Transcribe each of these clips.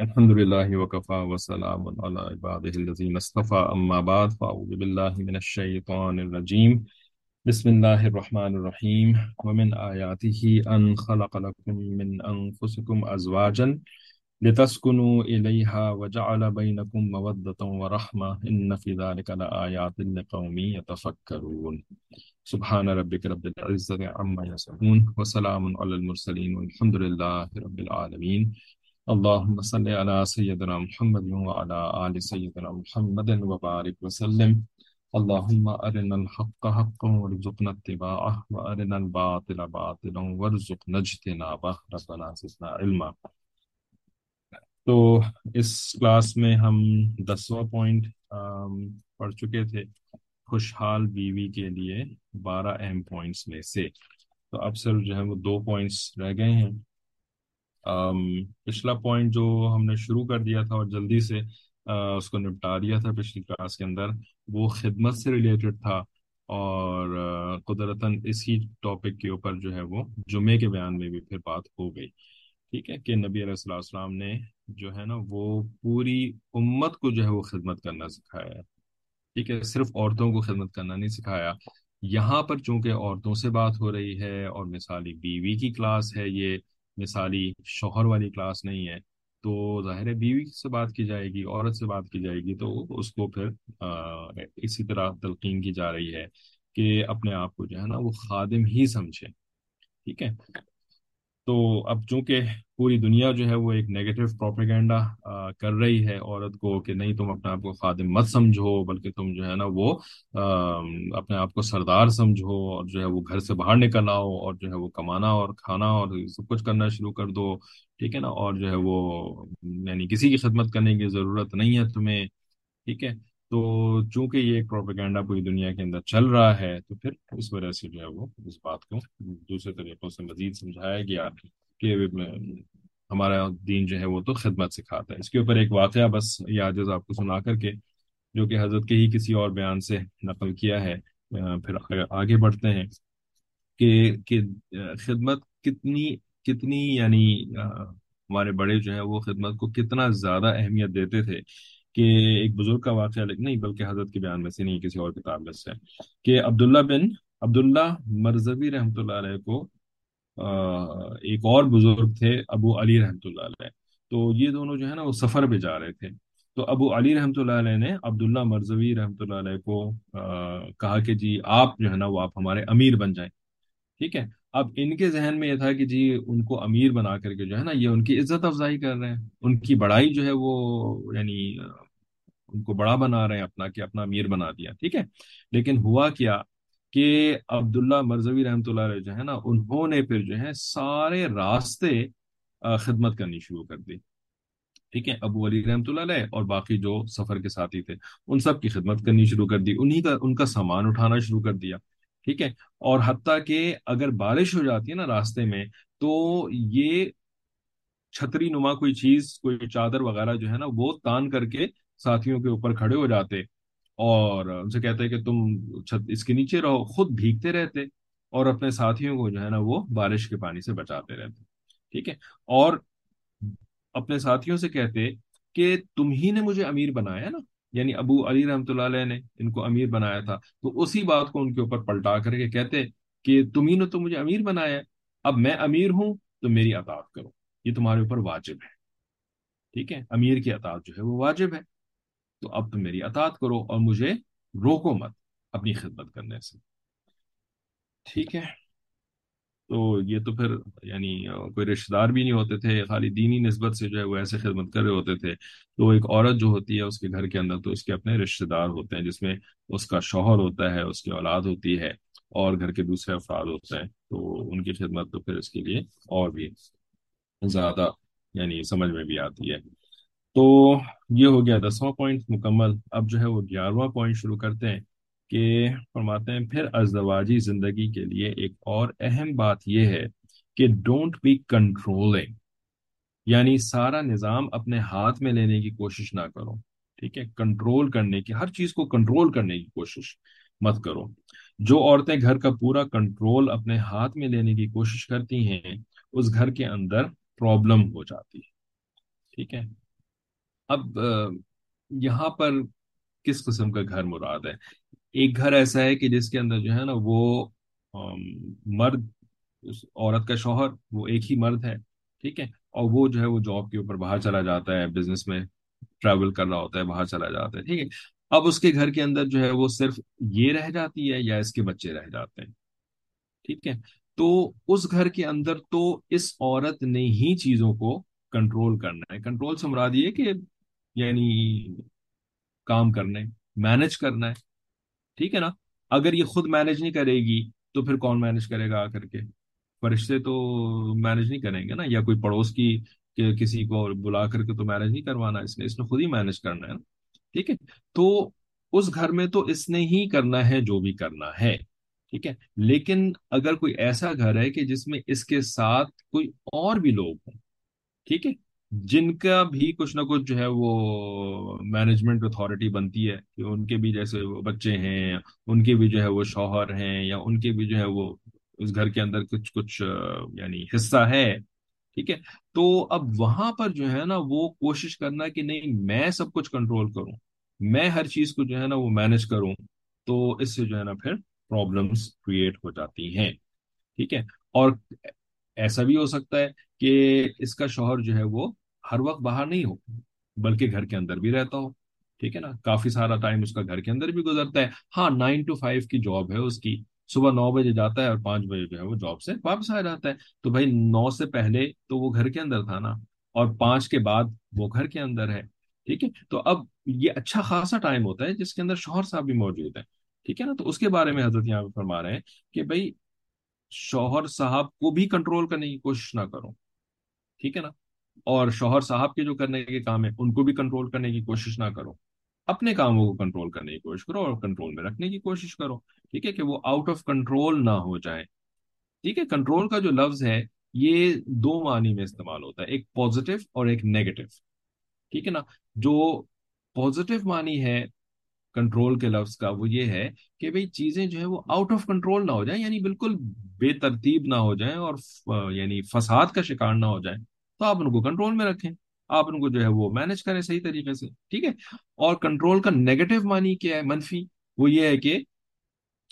الحمد لله وكفى وسلام على عباده الذين اصطفى. أما بعد فأعوذ بالله من الشيطان الرجيم. بسم الله الرحمن الرحيم. ومن آياته أن خلق لكم من أنفسكم أزواجا لتسكنوا إليها وجعل بينكم مودة ورحمة إن في ذلك لآيات لقوم يتفكرون. سبحان ربك رب العزة عما يصفون وسلام على المرسلين والحمد لله رب العالمين. اللهم صل على سيدنا محمد وعلى آل سيدنا محمد وبارك وسلم. اللهم أرنا الحق حقا وارزقنا اتباعه وأرنا الباطل باطلا وارزقنا اجتنابه. ربنا زدنا علما. تو اس کلاس میں ہم دسواں پوائنٹ پڑھ چکے تھے خوشحال بیوی کے لیے بارہ اہم پوائنٹس میں سے۔ تو اب صرف جو ہے وہ دو پوائنٹس رہ گئے ہیں۔ پچھلا پوائنٹ جو ہم نے شروع کر دیا تھا اور جلدی سے اس کو نپٹا دیا تھا پچھلی کلاس کے اندر، وہ خدمت سے ریلیٹڈ تھا۔ اور قدرتاً اسی ٹاپک کے اوپر جو ہے وہ جمعے کے بیان میں بھی پھر بات ہو گئی۔ ٹھیک ہے کہ نبی علیہ السلام نے جو ہے نا، وہ پوری امت کو جو ہے وہ خدمت کرنا سکھایا ہے۔ ٹھیک ہے، صرف عورتوں کو خدمت کرنا نہیں سکھایا۔ یہاں پر چونکہ عورتوں سے بات ہو رہی ہے اور مثالی بیوی کی کلاس ہے، یہ مثالی شوہر والی کلاس نہیں ہے، تو ظاہر بیوی سے بات کی جائے گی، عورت سے بات کی جائے گی، تو اس کو پھر اسی طرح تلقین کی جا رہی ہے کہ اپنے آپ کو جو ہے نا وہ خادم ہی سمجھے۔ ٹھیک ہے تو اب چونکہ پوری دنیا جو ہے وہ ایک نیگیٹو پروپیگنڈا کر رہی ہے، عورت کو کہ نہیں، تم اپنے آپ کو خادم مت سمجھو، بلکہ تم جو ہے نا وہ اپنے آپ کو سردار سمجھو اور جو ہے وہ گھر سے باہر نکل آؤ اور جو ہے وہ کمانا اور کھانا اور سب کچھ کرنا شروع کر دو، ٹھیک ہے نا؟ اور جو ہے وہ یعنی کسی کی خدمت کرنے کی ضرورت نہیں ہے تمہیں، ٹھیک ہے؟ تو چونکہ یہ ایک پروپیگنڈا پوری دنیا کے اندر چل رہا ہے، تو پھر اس وجہ سے جو ہے وہ اس بات کو دوسرے طریقوں سے مزید سمجھایا گیا کہ ہمارا دین جو ہے وہ تو خدمت سکھاتا ہے۔ اس کے اوپر ایک واقعہ بس یہ آجز آپ کو سنا کر کے، جو کہ حضرت کے ہی کسی اور بیان سے نقل کیا ہے۔ پھر آگے بڑھتے ہیں کہ خدمت کتنی کتنی یعنی ہمارے بڑے جو ہے وہ خدمت کو کتنا زیادہ اہمیت دیتے تھے۔ کہ ایک بزرگ کا واقعہ نہیں، بلکہ حضرت کے بیان میں سے نہیں، کسی اور کتاب میں سے، کہ عبداللہ بن عبداللہ مرزوی رحمۃ اللہ علیہ کو ایک اور بزرگ تھے، ابو علی رحمۃ اللہ علیہ۔ تو یہ دونوں جو ہے نا، وہ سفر پہ جا رہے تھے۔ تو ابو علی رحمۃ اللہ علیہ نے عبداللہ مرزوی رحمۃ اللہ علیہ کو کہا کہ جی آپ جو ہے نا، وہ آپ ہمارے امیر بن جائیں۔ ٹھیک ہے؟ اب ان کے ذہن میں یہ تھا کہ جی ان کو امیر بنا کر کے جو ہے نا یہ ان کی عزت افزائی کر رہے ہیں۔ ان کی بڑائی جو ہے وہ یعنی ان کو بڑا بنا رہے ہیں، اپنا کہ اپنا امیر بنا دیا، ٹھیک ہے؟ لیکن ہوا کیا کہ عبداللہ مرزوی رحمۃ اللہ علیہ جو ہے نا، انہوں نے پھر جو ہے سارے راستے خدمت کرنی شروع کر دی۔ ٹھیک ہے؟ ابو علی رحمۃ اللہ علیہ اور باقی جو سفر کے ساتھی تھے، ان سب کی خدمت کرنی شروع کر دی۔ انہی کا، ان کا سامان اٹھانا شروع کر دیا۔ ٹھیک ہے؟ اور حتیٰ کہ اگر بارش ہو جاتی ہے نا راستے میں، تو یہ چھتری نما کوئی چیز، کوئی چادر وغیرہ جو ہے نا، وہ تان کر کے ساتھیوں کے اوپر کھڑے ہو جاتے۔ اور ان سے کہتے کہ تم چھت اس کے نیچے رہو، خود بھیگتے رہتے اور اپنے ساتھیوں کو جو ہے نا وہ بارش کے پانی سے بچاتے رہتے۔ ٹھیک ہے؟ اور اپنے ساتھیوں سے کہتے کہ تم ہی نے مجھے امیر بنایا نا۔ یعنی ابو علی رحمۃ اللہ علیہ نے ان کو امیر بنایا تھا۔ تو اسی بات کو ان کے اوپر پلٹا کر کے کہتے کہ تمہیں نے تو مجھے امیر بنایا اب میں امیر ہوں تو میری اطاعت کرو۔ یہ تمہارے اوپر واجب ہے۔ ٹھیک ہے؟ امیر کی اطاعت جو ہے وہ واجب ہے۔ تو اب تم میری اطاعت کرو اور مجھے روکو مت اپنی خدمت کرنے سے۔ ٹھیک ہے؟ تو یہ تو پھر یعنی کوئی رشتے دار بھی نہیں ہوتے تھے، خالی دینی نسبت سے جو ہے وہ ایسے خدمت کر رہے ہوتے تھے۔ تو ایک عورت جو ہوتی ہے اس کے گھر کے اندر تو اس کے اپنے رشتے دار ہوتے ہیں، جس میں اس کا شوہر ہوتا ہے، اس کی اولاد ہوتی ہے اور گھر کے دوسرے افراد ہوتے ہیں۔ تو ان کی خدمت تو پھر اس کے لیے اور بھی زیادہ یعنی سمجھ میں بھی آتی ہے۔ تو یہ ہو گیا دسواں پوائنٹ مکمل۔ اب جو ہے وہ گیارہواں پوائنٹ شروع کرتے ہیں۔ کہ فرماتے ہیں، پھر ازدواجی زندگی کے لیے ایک اور اہم بات یہ ہے کہ ڈونٹ بی کنٹرولنگ یعنی سارا نظام اپنے ہاتھ میں لینے کی کوشش نہ کرو، ٹھیک ہے؟ کنٹرول کرنے کی، ہر چیز کو کنٹرول کرنے کی کوشش مت کرو۔ جو عورتیں گھر کا پورا کنٹرول اپنے ہاتھ میں لینے کی کوشش کرتی ہیں، اس گھر کے اندر پرابلم ہو جاتی ہے۔ ٹھیک ہے؟ اب یہاں پر کس قسم کا گھر مراد ہے؟ ایک گھر ایسا ہے کہ جس کے اندر جو ہے نا وہ مرد عورت کا شوہر، وہ ایک ہی مرد ہے، ٹھیک ہے؟ اور وہ جو ہے وہ جاب کے اوپر باہر چلا جاتا ہے، بزنس میں ٹریول کر رہا ہوتا ہے، باہر چلا جاتا ہے، ٹھیک ہے؟ اب اس کے گھر کے اندر جو ہے وہ صرف یہ رہ جاتی ہے یا اس کے بچے رہ جاتے ہیں؟ ٹھیک ہے؟ تو اس گھر کے اندر تو اس عورت نے ہی چیزوں کو کنٹرول کرنا ہے۔ کنٹرول سے مراد یہ کہ یعنی کام کرنے مینج کرنا ہے۔ ٹھیک ہے نا؟ اگر یہ خود مینج نہیں کرے گی تو پھر کون مینج کرے گا آ کر کے؟ فرشتے تو مینج نہیں کریں گے نا؟ یا کوئی پڑوس کی کہ کسی کو بلا کر کے تو مینج نہیں کروانا اس نے اس نے خود ہی مینج کرنا ہے نا؟ ٹھیک ہے؟ تو اس گھر میں تو اس نے ہی کرنا ہے جو بھی کرنا ہے، ٹھیک ہے؟ لیکن اگر کوئی ایسا گھر ہے کہ جس میں اس کے ساتھ کوئی اور بھی لوگ ہوں، ٹھیک ہے؟ جن کا بھی کچھ نہ کچھ جو ہے وہ مینجمنٹ اتھارٹی بنتی ہے کہ ان کے بھی جیسے بچے ہیں، ان کے بھی جو ہے وہ شوہر ہیں یا ان کے بھی جو ہے وہ اس گھر کے اندر کچھ کچھ یعنی حصہ ہے، ٹھیک ہے؟ تو اب وہاں پر جو ہے نا وہ کوشش کرنا کہ نہیں، میں سب کچھ کنٹرول کروں، میں ہر چیز کو جو ہے نا وہ مینج کروں، تو اس سے جو ہے نا پھر پرابلمس کریٹ ہو جاتی ہیں، ٹھیک ہے؟ اور ایسا بھی ہو سکتا ہے کہ اس کا شوہر جو ہے وہ ہر وقت باہر نہیں ہو، بلکہ گھر کے اندر بھی رہتا ہو۔ ٹھیک ہے نا؟ کافی سارا ٹائم اس کا گھر کے اندر بھی گزرتا ہے۔ ہاں نائن ٹو فائیو کی جاب ہے اس کی۔ صبح نو بجے جاتا ہے اور پانچ بجے جو ہے وہ جاب سے واپس آ جاتا ہے۔ تو بھائی، نو سے پہلے تو وہ گھر کے اندر تھا نا۔ اور پانچ کے بعد وہ گھر کے اندر ہے۔ ٹھیک ہے؟ تو اب یہ اچھا خاصا ٹائم ہوتا ہے جس کے اندر شوہر صاحب بھی موجود ہے ٹھیک ہے نا؟ تو اس کے بارے میں حضرت یہاں پہ فرما رہے ہیں کہ بھائی، شوہر صاحب کو بھی کنٹرول کرنے کی کوشش نہ کرو۔ ٹھیک ہے نا؟ اور شوہر صاحب کے جو کرنے کے کام ہے ان کو بھی کنٹرول کرنے کی کوشش نہ کرو۔ اپنے کاموں کو کنٹرول کرنے کی کوشش کرو اور کنٹرول میں رکھنے کی کوشش کرو۔ ٹھیک ہے کہ وہ آؤٹ آف کنٹرول نہ ہو جائے ٹھیک ہے کنٹرول کا جو لفظ ہے، یہ دو معنی میں استعمال ہوتا ہے، ایک پازیٹو اور ایک نیگیٹو ٹھیک ہے نا؟ جو پازیٹو معنی ہے کنٹرول کے لفظ کا، وہ یہ ہے کہ بھئی چیزیں جو ہے وہ آؤٹ آف کنٹرول نہ ہو جائیں یعنی بالکل بے ترتیب نہ ہو جائیں اور یعنی فساد کا شکار نہ ہو جائیں۔ تو آپ ان کو کنٹرول میں رکھیں۔ آپ ان کو جو ہے وہ مینج کریں صحیح طریقے سے، ٹھیک ہے؟ اور کنٹرول کا نیگیٹو معنی کیا ہے منفی؟ وہ یہ ہے کہ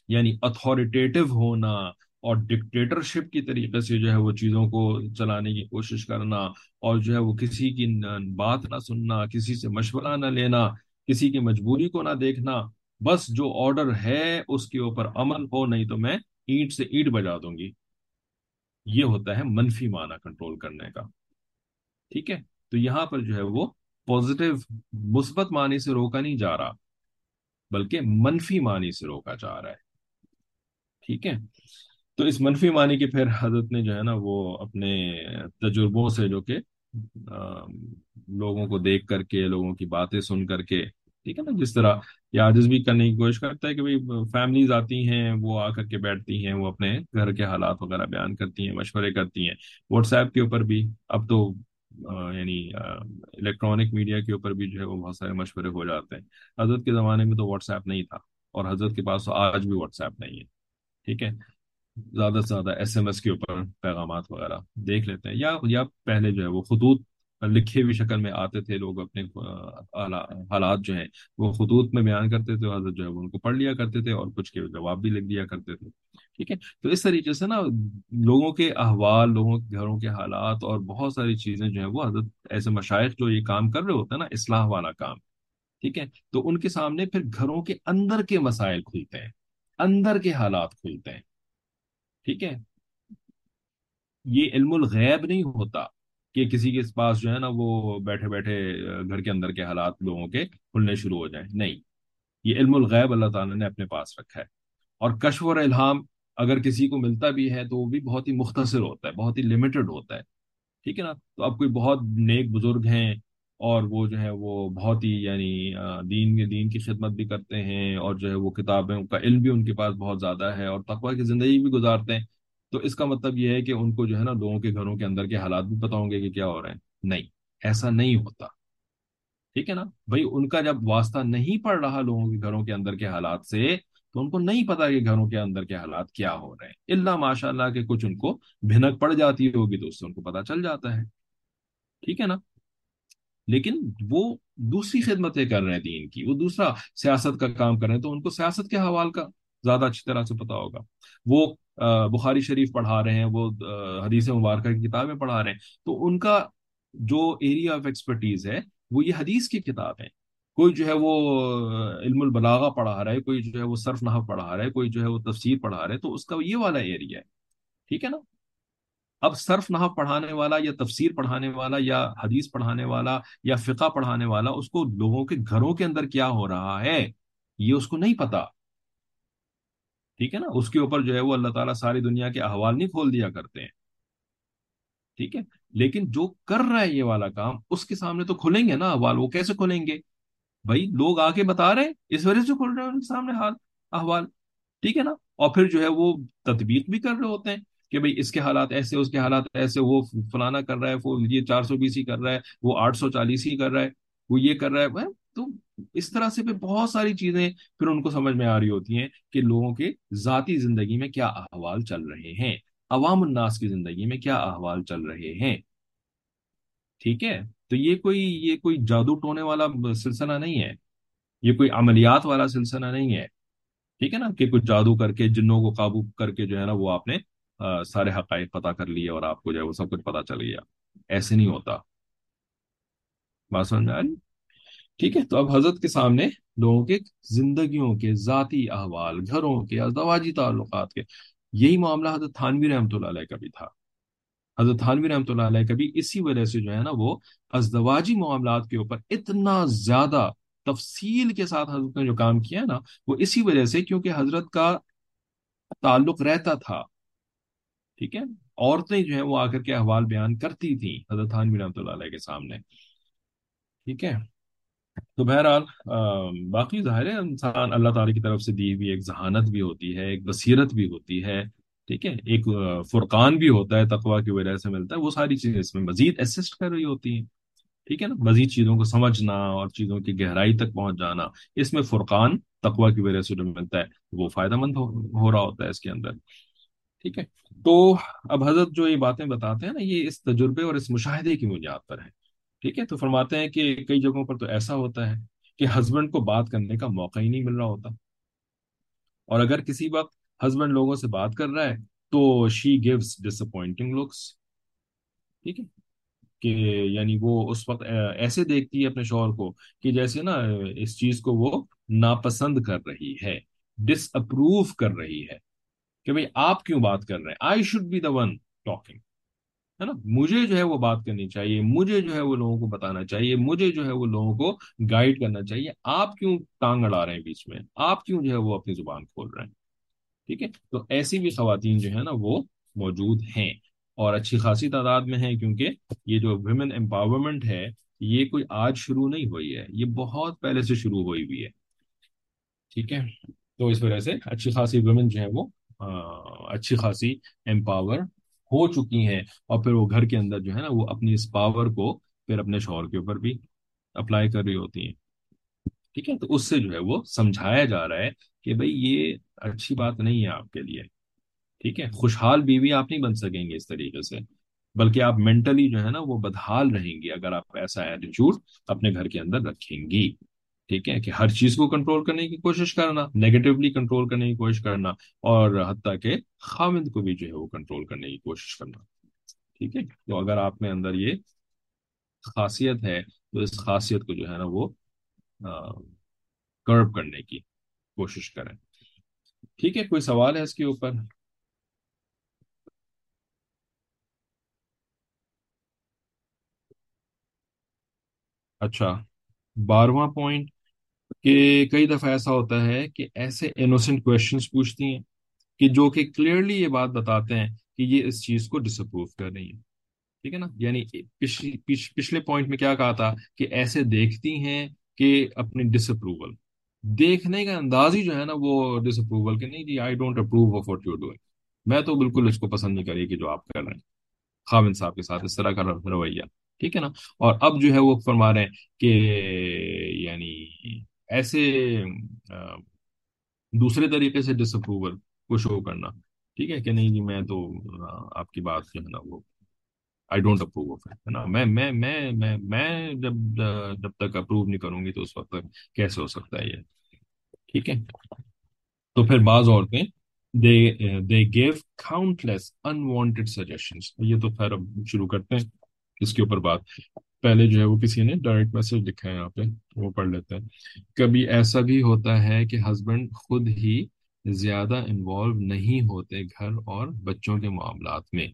یعنی اتھارٹیٹو ہونا اور ڈکٹیٹرشپ کی طریقے سے جو ہے وہ چیزوں کو چلانے کی کوشش کرنا اور جو ہے وہ کسی کی بات نہ سننا، کسی سے مشورہ نہ لینا، کسی کی مجبوری کو نہ دیکھنا، بس جو آرڈر ہے اس کے اوپر عمل ہو، نہیں تو میں اینٹ سے اینٹ بجا دوں گی۔ یہ ہوتا ہے منفی معنی کنٹرول کرنے کا۔ ٹھیک ہے؟ تو یہاں پر جو ہے وہ پوزیٹو مثبت معنی سے روکا نہیں جا رہا، بلکہ منفی معنی سے روکا جا رہا ہے۔ ٹھیک ہے؟ تو اس منفی معنی کے پھر حضرت نے جو ہے نا وہ اپنے تجربوں سے جو کہ لوگوں کو دیکھ کر کے، لوگوں کی باتیں سن کر کے، ٹھیک ہے نا، جس طرح یہ عاجز بھی کرنے کی کوشش کرتا ہے کہ بھائی فیملیز آتی ہیں، وہ آ کر کے بیٹھتی ہیں، وہ اپنے گھر کے حالات وغیرہ بیان کرتی ہیں، مشورے کرتی ہیں۔ واٹس ایپ کے اوپر بھی، اب تو یعنی الیکٹرانک میڈیا کے اوپر بھی جو ہے وہ بہت سارے مشورے ہو جاتے ہیں۔ حضرت کے زمانے میں تو واٹس ایپ نہیں تھا اور حضرت کے پاس تو آج بھی واٹس ایپ نہیں ہے۔ ٹھیک ہے؟ زیادہ سے زیادہ ایس ایم ایس کے اوپر پیغامات وغیرہ دیکھ لیتے ہیں یا یا پہلے جو ہے وہ خطوط لکھے ہوئی شکل میں آتے تھے، لوگ اپنے حالات جو ہیں، وہ خطوط میں بیان کرتے تھے، حضرت جو ہے وہ ان کو پڑھ لیا کرتے تھے اور کچھ کے جواب بھی لکھ دیا کرتے تھے۔ ٹھیک ہے؟ تو اس طریقے سے نا لوگوں کے احوال، لوگوں کے گھروں کے حالات اور بہت ساری چیزیں جو ہیں وہ حضرت ایسے مشائق جو یہ کام کر رہے ہوتے ہیں نا، اصلاح والا کام۔ ٹھیک ہے؟ تو ان کے سامنے پھر گھروں کے اندر کے مسائل کھلتے ہیں، اندر کے حالات کھلتے ہیں۔ ٹھیک ہے؟ یہ علم الغیب نہیں ہوتا۔ کہ کسی کے پاس جو ہے نا وہ بیٹھے بیٹھے گھر کے اندر کے حالات لوگوں کے کھلنے شروع ہو جائیں۔ نہیں، یہ علم الغیب اللہ تعالیٰ نے اپنے پاس رکھا ہے۔ اور کشف اور الہام اگر کسی کو ملتا بھی ہے تو وہ بھی بہت ہی مختصر ہوتا ہے، بہت ہی لمیٹڈ ہوتا ہے۔ ٹھیک ہے نا؟ تو اب کوئی بہت نیک بزرگ ہیں اور وہ جو ہے وہ بہت ہی یعنی دین کے، دین کی خدمت بھی کرتے ہیں اور جو ہے وہ کتابیں کا علم بھی ان کے پاس بہت زیادہ ہے اور تقوی کی زندگی بھی گزارتے ہیں۔ تو اس کا مطلب یہ ہے کہ ان کو جو ہے نا لوگوں کے گھروں کے اندر کے حالات بھی پتا ہوں گے کہ کیا ہو رہے ہیں نہیں، ایسا نہیں ہوتا۔ ٹھیک ہے نا؟ بھائی، ان کا جب واسطہ نہیں پڑ رہا لوگوں کے گھروں کے اندر کے حالات سے، تو ان کو نہیں پتا کہ گھروں کے اندر کے حالات کیا ہو رہے ہیں۔ اللہ ماشاء اللہ کے کچھ ان کو بھنک پڑ جاتی ہوگی تو اس سے ان کو پتا چل جاتا ہے۔ ٹھیک ہے نا؟ لیکن وہ دوسری خدمتیں کر رہے ہیں دین کی۔ وہ دوسرا سیاست کا کام کر رہے ہیں تو ان کو سیاست کے حوال کا زیادہ اچھی طرح سے پتا ہوگا۔ وہ بخاری شریف پڑھا رہے ہیں، وہ حدیث مبارکہ کی کتابیں پڑھا رہے ہیں۔ تو ان کا جو ایریا آف ایکسپرٹیز ہے، وہ یہ حدیث کی کتاب ہے۔ کوئی جو ہے وہ علم البلاغہ پڑھا رہا ہے، کوئی جو ہے وہ صرف نحو پڑھا رہا ہے، کوئی جو ہے وہ تفسیر پڑھا رہا ہے، تو اس کا یہ والا ایریا ہے۔ ٹھیک ہے نا؟ اب صرف نحو پڑھانے والا یا تفسیر پڑھانے والا یا حدیث پڑھانے والا یا فقہ پڑھانے والا، اس کو لوگوں کے گھروں کے اندر کیا ہو رہا ہے، یہ اس کو نہیں پتا۔ ٹھیک ہے نا؟ اس کے اوپر جو ہے وہ اللہ تعالیٰ ساری دنیا کے احوال نہیں کھول دیا کرتے ہیں۔ ٹھیک ہے؟ لیکن جو کر رہا ہے یہ والا کام، اس کے سامنے تو کھلیں گے نا احوال۔ وہ کیسے کھلیں گے؟ بھائی لوگ آ کے بتا رہے ہیں، اس وجہ سے کھل رہے ہیں ان کے سامنے حال، احوال۔ ٹھیک ہے نا؟ اور پھر جو ہے وہ تطبیق بھی کر رہے ہوتے ہیں کہ بھائی اس کے حالات ایسے، اس کے حالات ایسے، وہ فلانا کر رہا ہے، وہ یہ چار سو بیس ہی کر رہا ہے، وہ آٹھ سو چالیس ہی کر رہا ہے، وہ یہ کر رہا ہے۔ تو اس طرح سے پھر بہت ساری چیزیں پھر ان کو سمجھ میں آ رہی ہوتی ہیں کہ لوگوں کے ذاتی زندگی میں کیا احوال چل رہے ہیں، عوام الناس کی زندگی میں کیا احوال چل رہے ہیں۔ ٹھیک ہے؟ تو یہ کوئی یہ کوئی جادو ٹونے والا سلسلہ نہیں ہے۔ یہ کوئی عملیات والا سلسلہ نہیں ہے۔ ٹھیک ہے نا؟ کہ کچھ جادو کر کے، جنوں کو قابو کر کے جو ہے نا، وہ آپ نے سارے حقائق پتا کر لیے اور آپ کو جو ہے وہ سب کچھ پتا چل گیا۔ ایسے نہیں ہوتا۔ بات سمجھ میں آ رہی؟ ٹھیک ہے، تو اب حضرت کے سامنے لوگوں کے زندگیوں کے ذاتی احوال، گھروں کے، ازدواجی تعلقات کے۔ یہی معاملہ حضرت تھانوی رحمۃ اللہ علیہ کا بھی تھا۔ حضرت تھانوی رحمۃ اللہ علیہ کا بھی اسی وجہ سے جو ہے نا، وہ ازدواجی معاملات کے اوپر اتنا زیادہ تفصیل کے ساتھ حضرت نے جو کام کیا نا، وہ اسی وجہ سے کیونکہ حضرت کا تعلق رہتا تھا۔ ٹھیک ہے، عورتیں جو ہیں وہ آ کر کے احوال بیان کرتی تھیں حضرت تھانوی رحمۃ اللہ علیہ کے سامنے۔ ٹھیک ہے تو بہرحال باقی ظاہر ہے، انسان اللہ تعالی کی طرف سے دی ہوئی ایک ذہانت بھی ہوتی ہے، ایک بصیرت بھی ہوتی ہے، ٹھیک ہے؟ ایک فرقان بھی ہوتا ہے تقوا کی وجہ سے ملتا ہے، وہ ساری چیزیں اس میں مزید اسسٹ کر رہی ہوتی ہیں، ٹھیک ہے نا؟ مزید چیزوں کو سمجھنا اور چیزوں کی گہرائی تک پہنچ جانا اس میں فرقان تقوا کی وجہ سے جو ملتا ہے، وہ فائدہ مند ہو رہا ہوتا ہے اس کے اندر، ٹھیک ہے؟ تو اب حضرت جو یہ باتیں بتاتے ہیں نا، یہ اس تجربے اور اس مشاہدے کی بنیاد پر ہے ٹھیک ہے؟ تو فرماتے ہیں کہ کئی جگہوں پر تو ایسا ہوتا ہے کہ ہسبینڈ کو بات کرنے کا موقع ہی نہیں مل رہا ہوتا۔ اور اگر کسی وقت ہسبینڈ لوگوں سے بات کر رہا ہے تو she gives disappointing looks ٹھیک ہے؟ کہ یعنی وہ اس وقت ایسے دیکھتی ہے اپنے شوہر کو کہ جیسے نا اس چیز کو وہ ناپسند کر رہی ہے ڈس اپروو کر رہی ہے کہ بھئی آپ کیوں بات کر رہے ہیں؟ I should be the one talking ہے نا؟ مجھے جو ہے وہ بات کرنی چاہیے، مجھے جو ہے وہ لوگوں کو بتانا چاہیے، مجھے جو ہے وہ لوگوں کو گائیڈ کرنا چاہیے۔ آپ کیوں ٹانگ اڑا رہے ہیں بیچ میں؟ آپ کیوں جو ہے وہ اپنی زبان کھول رہے ہیں؟ ٹھیک ہے؟ تو ایسی بھی خواتین جو ہے نا، وہ موجود ہیں اور اچھی خاصی تعداد میں ہیں کیونکہ یہ جو ویمن امپاورمنٹ ہے، یہ کوئی آج شروع نہیں ہوئی ہے، یہ بہت پہلے سے شروع ہوئی ہوئی ہے۔ ٹھیک ہے؟ تو اس وجہ سے اچھی خاصی ویمن جو ہے وہ اچھی خاصی امپاور ہو چکی ہیں اور پھر وہ گھر کے اندر جو ہے نا وہ اپنی اس پاور کو پھر اپنے شوہر کے اوپر بھی اپلائی کر رہی ہوتی ہیں۔ ٹھیک ہے؟ تو اس سے جو ہے وہ سمجھایا جا رہا ہے کہ بھئی یہ اچھی بات نہیں ہے آپ کے لیے۔ ٹھیک ہے؟ خوشحال بیوی آپ نہیں بن سکیں گے اس طریقے سے۔ بلکہ آپ مینٹلی جو ہے نا وہ بدحال رہیں گی۔ اگر آپ ایسا ایٹیچیوڈ اپنے گھر کے اندر رکھیں گی۔ ٹھیک ہے، کہ ہر چیز کو کنٹرول کرنے کی کوشش کرنا نیگیٹولی کنٹرول کرنے کی کوشش کرنا، اور حتیٰ کہ خامد کو بھی جو ہے وہ کنٹرول کرنے کی کوشش کرنا۔ ٹھیک ہے، تو اگر آپ میں اندر یہ خاصیت ہے، تو اس خاصیت کو جو ہے نا وہ کرب کرنے کی کوشش کریں۔ ٹھیک ہے، کوئی سوال ہے اس کے اوپر؟ اچھا بارہواں پوائنٹ کہ کئی دفعہ ایسا ہوتا ہے کہ ایسے انوسنٹ کوشچنس پوچھتی ہیں کہ جو کہ کلیئرلی یہ بات بتاتے ہیں کہ یہ اس چیز کو ڈس اپروو کر رہی ہیں۔ ٹھیک ہے نا؟ یعنی پچھلے پوائنٹ میں کیا کہا تھا کہ ایسے دیکھتی ہیں کہ اپنی ڈس اپروول دیکھنے کا انداز ہی جو ہے نا وہ ڈس اپروول کہ نہیں جی I don't approve of what you doing میں تو بالکل اس کو پسند نہیں کری کہ جو آپ کر رہے ہیں۔ خاوند صاحب کے ساتھ اس طرح کا رویہ۔ ٹھیک ہے نا؟ اور اب جو ہے وہ فرما رہے ہیں کہ یعنی ایسے دوسرے طریقے سے ڈس اپروول کو شو کرنا، ٹھیک ہے کہ نہیں جی میں تو آپ کی بات جو ہے نا، وہ آئی ڈونٹ اپروو آف ہے نا، میں میں میں میں میں جب جب تک اپروو نہیں کروں گی تو اس وقت تک کیسے ہو سکتا ہے یہ؟ ٹھیک ہے؟ تو پھر بعض عورتیں they they gave countless unwanted suggestions یہ تو خیر اب شروع کرتے ہیں اس کے اوپر بات۔ پہلے جو ہے وہ کسی نے ڈائریکٹ میسج لکھا ہے یہاں پہ، وہ پڑھ لیتے ہیں۔ کبھی ایسا بھی ہوتا ہے کہ ہسبینڈ خود ہی زیادہ انوالو نہیں ہوتے گھر اور بچوں کے معاملات میں۔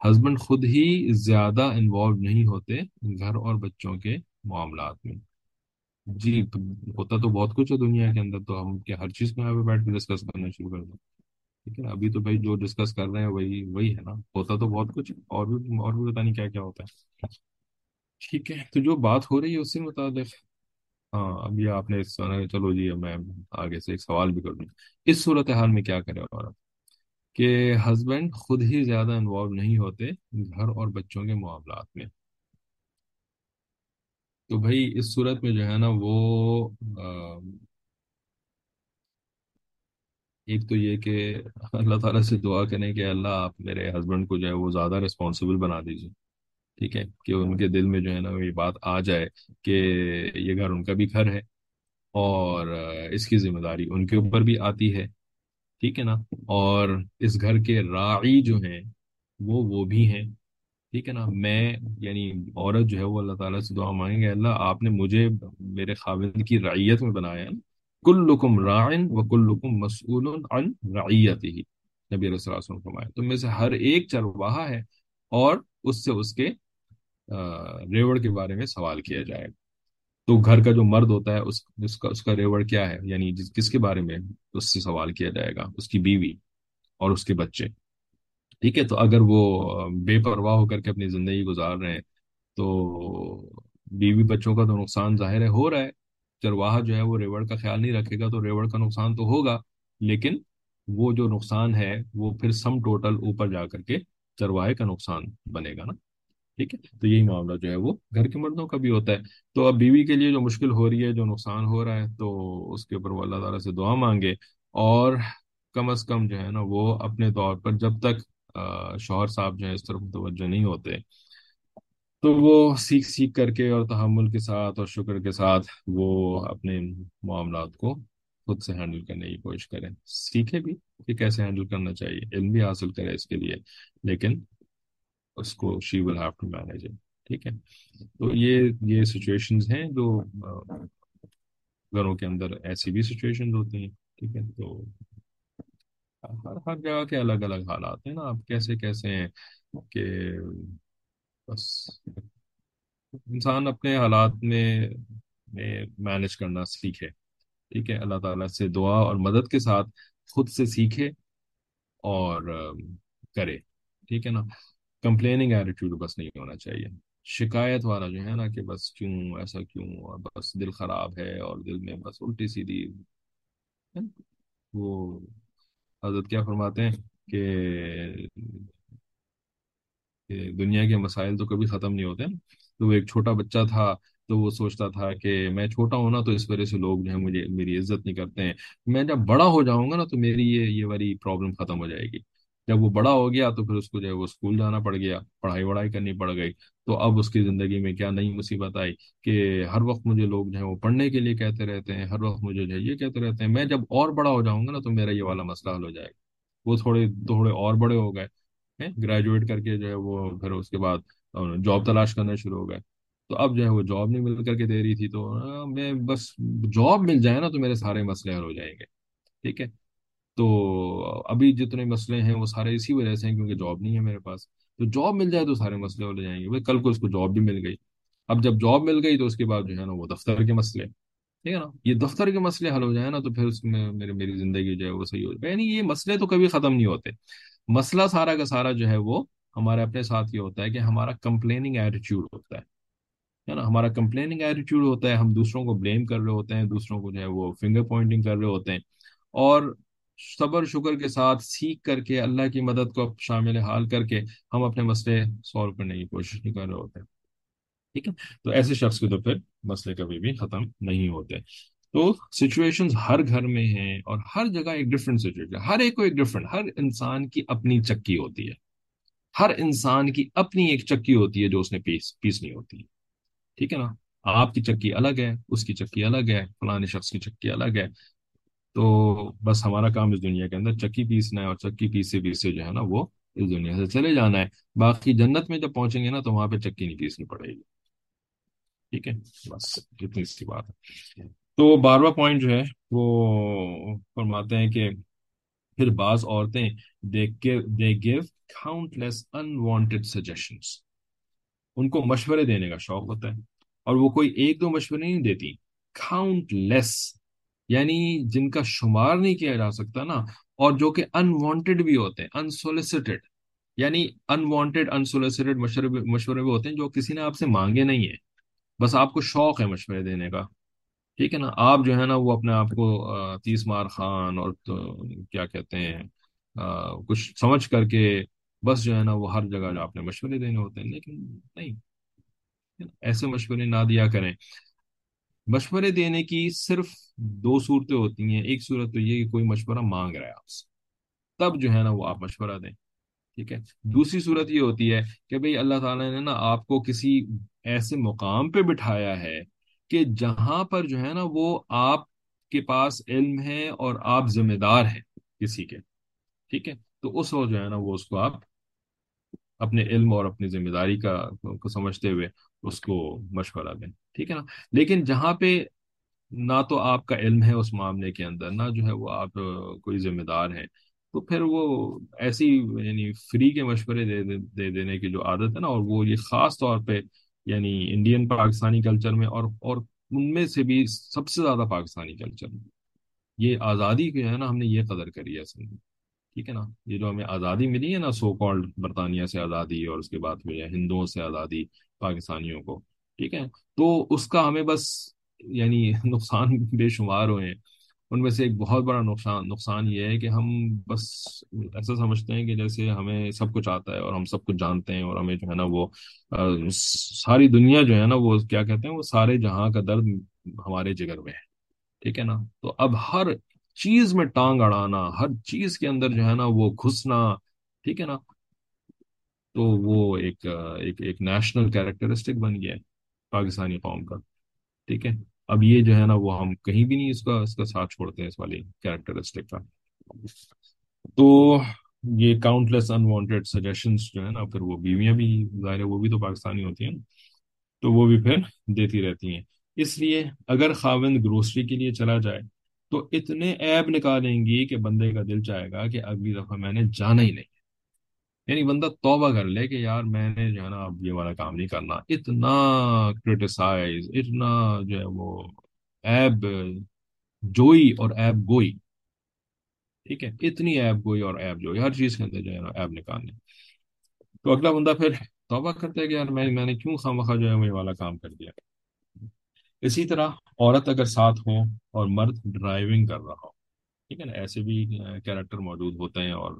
ہسبینڈ خود ہی زیادہ انوالو نہیں ہوتے گھر اور بچوں کے معاملات میں۔ جی ہوتا تو بہت کچھ ہے دنیا کے اندر، تو ہم کیا ہر چیز کو یہاں پہ بیٹھ کے ڈسکس کرنا شروع کر دیں۔ ٹھیک ہے نا؟ ابھی تو بھائی جو ڈسکس کر رہے ہیں وہی وہی ہے نا؟ ہوتا تو بہت کچھ اور بھی اور بھی پتا نہیں کیا کیا ہوتا ہے۔ ٹھیک ہے۔ تو جو بات ہو رہی ہے اسی مطابق ہاں ابھی آپ نے سنا چلو جی اب میں آگے سے ایک سوال بھی کر دوں۔ اس صورتحال میں کیا کرے عورت کہ ہسبینڈ خود ہی زیادہ انوالو نہیں ہوتے گھر اور بچوں کے معاملات میں۔ تو بھائی اس صورت میں جو ہے نا وہ آ، ایک تو یہ کہ اللہ تعالیٰ سے دعا کریں کہ اللہ آپ میرے ہسبینڈ کو جو ہے وہ زیادہ رسپانسبل بنا دیجیے۔ ٹھیک ہے، کہ ان کے دل میں جو ہے نا یہ بات آ جائے کہ یہ گھر ان کا بھی گھر ہے اور اس کی ذمہ داری ان کے اوپر بھی آتی ہے، ٹھیک ہے نا؟ اور اس گھر کے راعی جو ہیں وہ وہ بھی ہیں، ٹھیک ہے نا؟ میں یعنی عورت جو ہے وہ اللہ تعالیٰ سے دعا مانگیں گے اللہ آپ نے مجھے میرے خاوند کی رعیت میں بنایا ہے۔ کلکم راعن و کلکم مسئول عن رعیتہ، نبی علیہ الصلوۃ فرمایا۔ تم میں سے ہر ایک چرواہا ہے اور اس سے اس کے ریوڑ کے بارے میں سوال کیا جائے۔ گا تو گھر کا جو مرد ہوتا ہے، اس اس کا اس کا ریوڑ کیا ہے؟ یعنی جس، کس کے بارے میں اس سے سوال کیا جائے گا؟ اس کی بیوی اور اس کے بچے۔ ٹھیک ہے؟ تو اگر وہ بے پرواہ ہو کر کے اپنی زندگی گزار رہے ہیں، تو بیوی بچوں کا تو نقصان ظاہر ہے، ہو رہا ہے۔ چرواہا جو ہے وہ ریوڑ کا خیال نہیں رکھے گا، تو ریوڑ کا نقصان تو ہوگا۔ لیکن وہ جو نقصان ہے، وہ پھر سم ٹوٹل اوپر جا کر کے چرواہے کا نقصان بنے گا نا۔ ٹھیک ہے، تو یہی معاملہ جو ہے وہ گھر کے مردوں کا بھی ہوتا ہے۔ تو اب بیوی کے لیے جو مشکل ہو رہی ہے، جو نقصان ہو رہا ہے، تو اس کے اوپر وہ اللہ تعالیٰ سے دعا مانگے۔ اور کم از کم جو ہے نا، وہ اپنے طور پر جب تک شوہر صاحب جو ہے اس طرف متوجہ نہیں ہوتے، تو وہ سیکھ سیکھ کر کے اور تحمل کے ساتھ اور شکر کے ساتھ وہ اپنے معاملات کو خود سے ہینڈل کرنے کی کوشش کریں۔ سیکھے بھی کہ کیسے ہینڈل کرنا چاہیے، علم بھی حاصل کرے اس کے لیے۔ لیکن اس کو she will have to manage ٹھیک ہے؟ تو یہ یہ سچویشنز ہیں جو گھروں کے اندر ایسی بھی سچویشنز ہوتی ہیں، ٹھیک ہے؟ تو ہر ہر جگہ کے الگ الگ حالات ہیں نا، آپ کیسے کیسے ہیں کہ بس انسان اپنے حالات میں میں مینج کرنا سیکھے، ٹھیک ہے؟ اللہ تعالیٰ سے دعا اور مدد کے ساتھ خود سے سیکھے اور کرے، ٹھیک ہے نا؟ کمپلیننگ ایٹیٹیوڈ بس نہیں ہونا چاہیے۔ شکایت والا جو ہے نا کہ بس کیوں ایسا کیوں اور بس دل خراب ہے اور دل میں بس الٹی سیدھی وہ حضرت کیا فرماتے ہیں کہ دنیا کے مسائل تو کبھی ختم نہیں ہوتے۔ تو وہ ایک چھوٹا بچہ تھا تو وہ سوچتا تھا کہ میں چھوٹا ہوں نا تو اس وجہ سے لوگ جو ہے مجھے میری عزت نہیں کرتے ہیں۔ میں جب بڑا ہو جاؤں گا نا تو میری یہ یہ والی پرابلم ختم ہو جائے گی۔ جب وہ بڑا ہو گیا تو پھر اس کو جو ہے وہ اسکول جانا پڑ گیا، پڑھائی وڑھائی کرنی پڑ گئی۔ تو اب اس کی زندگی میں کیا نئی مصیبت آئی کہ ہر وقت مجھے لوگ جو ہے وہ پڑھنے کے لیے کہتے رہتے ہیں، ہر وقت مجھے جو ہے یہ کہتے رہتے ہیں، میں جب اور بڑا ہو جاؤں گا نا تو میرا یہ والا مسئلہ حل ہو جائے گا۔ وہ تھوڑے تھوڑے اور بڑے ہو گئے گریجویٹ کر کے جو ہے وہ پھر اس کے بعد جاب تلاش کرنا شروع ہو گئے۔ تو اب جو ہے وہ جاب نہیں مل کر کے دے رہی تھی تو میں بس جاب مل جائے نا تو میرے سارے مسئلے حل ہو جائیں گے۔ ٹھیک ہے؟ تو ابھی جتنے مسئلے ہیں وہ سارے اسی وجہ سے ہیں کیونکہ جاب نہیں ہے میرے پاس۔ تو جاب مل جائے تو سارے مسئلے ہو جائیں گے۔ بھائی کل کو اس کو جاب بھی مل گئی۔ اب جب جاب مل گئی تو اس کے بعد جو ہے نا وہ دفتر کے مسئلے۔ ٹھیک ہے نا؟ یہ دفتر کے مسئلے حل ہو جائے نا تو پھر اس میں میرے میری زندگی جو ہے وہ صحیح ہو جائے۔ یعنی یہ مسئلے تو کبھی ختم نہیں ہوتے۔ مسئلہ سارا کا سارا جو ہے وہ ہمارے اپنے ساتھ یہ ہوتا ہے کہ ہمارا کمپلیننگ ایٹیٹیوڈ ہوتا ہے۔ ہے نا؟ ہمارا کمپلیننگ ایٹیٹیوڈ ہوتا ہے۔ ہم دوسروں کو بلیم کر رہے ہوتے ہیں، دوسروں کو جو ہے وہ فنگر پوائنٹنگ کر رہے ہوتے ہیں۔ اور صبر شکر کے ساتھ سیکھ کر کے اللہ کی مدد کو شامل حال کر کے ہم اپنے مسئلے سالو کرنے کی کوشش نہیں کر رہے ہوتے ٹھیک ہے؟ تو ایسے شخص کے تو پھر مسئلے کبھی بھی ختم نہیں ہوتے۔ تو سچویشنز ہر گھر میں ہیں اور ہر جگہ ایک ڈفرینٹ سچویشن ہر ایک کو ایک ڈفرینٹ ہر انسان کی اپنی چکی ہوتی ہے۔ ہر انسان کی اپنی ایک چکی ہوتی ہے جو اس نے پیس پیسنی ہوتی ہے۔ ٹھیک ہے نا؟ آپ کی چکی الگ ہے، اس کی چکی الگ ہے فلانے شخص کی چکی الگ ہے۔ تو بس ہمارا کام اس دنیا کے اندر چکی پیسنا ہے اور چکی پیسے پیسے جو ہے نا وہ اس دنیا سے چلے جانا ہے۔ باقی جنت میں جب پہنچیں گے نا تو وہاں پہ چکی نہیں پیسنی پڑے گی۔ ٹھیک ہے؟ بس اتنی سی بات ہے۔ تو بارہواں پوائنٹ جو ہے وہ فرماتے ہیں کہ پھر بعض عورتیں they give countless unwanted suggestions ان کو مشورے دینے کا شوق ہوتا ہے اور وہ کوئی ایک دو مشورے نہیں دیتی۔ کاؤنٹ لیس یعنی جن کا شمار نہیں کیا جا سکتا نا، اور جو کہ انوانٹیڈ بھی ہوتے ہیں انسولیسٹڈ یعنی انوانٹیڈ انسولیسٹڈ مشورے مشورے بھی ہوتے ہیں جو کسی نے آپ سے مانگے نہیں ہیں۔ بس آپ کو شوق ہے مشورے دینے کا۔ ٹھیک ہے نا؟ آپ جو ہے نا، وہ اپنے آپ کو تیس مار خان اور کیا کہتے ہیں کچھ سمجھ کر کے بس جو ہے نا، وہ ہر جگہ آپ نے مشورے دینے ہوتے ہیں، لیکن نہیں۔ ایسے مشورے نہ دیا کریں۔ مشورے دینے کی صرف دو صورتیں ہوتی ہیں۔ ایک صورت تو یہ کہ کوئی مشورہ مانگ رہا ہے آپ سے، تب جو ہے نا وہ آپ مشورہ دیں، ٹھیک ہے؟ دوسری صورت یہ ہوتی ہے کہ بھئی اللہ تعالیٰ نے نا آپ کو کسی ایسے مقام پہ بٹھایا ہے کہ جہاں پر جو ہے نا وہ آپ کے پاس علم ہے اور آپ ذمہ دار ہیں کسی کے، ٹھیک ہے؟ تو اس وقت جو ہے نا وہ اس کو آپ اپنے علم اور اپنی ذمہ داری کا، کو سمجھتے ہوئے اس کو مشورہ دیں۔ ٹھیک ہے نا؟ لیکن جہاں پہ نہ تو آپ کا علم ہے اس معاملے کے اندر، نہ جو ہے وہ آپ، کوئی ذمہ دار ہیں تو پھر وہ ایسی یعنی فری کے مشورے دے دے دینے کی جو عادت ہے نا، اور وہ یہ خاص طور پہ یعنی انڈین پاکستانی کلچر میں، اور اور ان میں سے بھی سب سے زیادہ پاکستانی کلچر میں۔ یہ آزادی جو ہے نا، ہم نے یہ قدر کری ہے اصل میں۔ ٹھیک ہے نا؟ یہ جو ہمیں آزادی ملی ہے نا سو کالڈ برطانیہ سے آزادی، اور اس کے بعد میں ہندوؤں سے آزادی، پاکستانیوں کو۔ ٹھیک ہے۔ تو اس کا ہمیں بس یعنی نقصان بے شمار ہوئے ہیں۔ ان میں سے ایک بہت بڑا نقصان نقصان یہ ہے کہ ہم بس ایسا سمجھتے ہیں کہ جیسے ہمیں سب کچھ آتا ہے اور ہم سب کچھ جانتے ہیں اور ہمیں جو ہے نا وہ ساری دنیا جو ہے نا وہ کیا کہتے ہیں، وہ سارے جہاں کا درد ہمارے جگر میں ہے۔ ٹھیک ہے نا؟ تو اب ہر چیز میں ٹانگ اڑانا، ہر چیز کے اندر جو ہے نا وہ گھسنا، ٹھیک ہے نا؟ تو وہ ایک ایک ایک نیشنل کیریکٹرسٹک بن گیا ہے۔ پاکستانی قوم کا۔ ٹھیک ہے؟ اب یہ جو ہے نا، وہ ہم کہیں بھی نہیں اس کا اس کا ساتھ چھوڑتے ہیں اس والی کیریکٹرسٹک کا۔ تو یہ کاؤنٹ لیس انوانٹیڈ سجیشنس جو ہے نا، پھر وہ بیویاں بھی ظاہر ہے، وہ بھی تو پاکستانی ہوتی ہیں۔ تو وہ بھی پھر دیتی رہتی ہیں۔ اس لیے اگر خاوند گروسری کے لیے چلا جائے، تو اتنے ایب نکالیں گی کہ بندے کا دل چاہے گا کہ اگلی دفعہ میں نے جانا ہی نہیں۔ یعنی بندہ توبہ کر لے کہ یار میں نے جو ہے نا اب یہ والا کام نہیں کرنا۔ اتنا کرٹیسائز اتنا جو ہے وہ ایب جوئی اور ایب گوئی۔ ٹھیک ہے؟ اتنی ایب گوئی اور ایب جوئی۔ ہر چیز کے اندر جو ہے نا ایب نکالنے۔ تو اگلا بندہ پھر توبہ کرتا ہے کہ یار میں میں نے کیوں خواہ مخواہ جو ہے وہ یہ والا کام کر دیا۔ اسی طرح عورت اگر ساتھ ہو اور مرد ڈرائیونگ کر رہا ہو۔ ٹھیک ہے نا؟ ایسے بھی کیریکٹر موجود ہوتے ہیں اور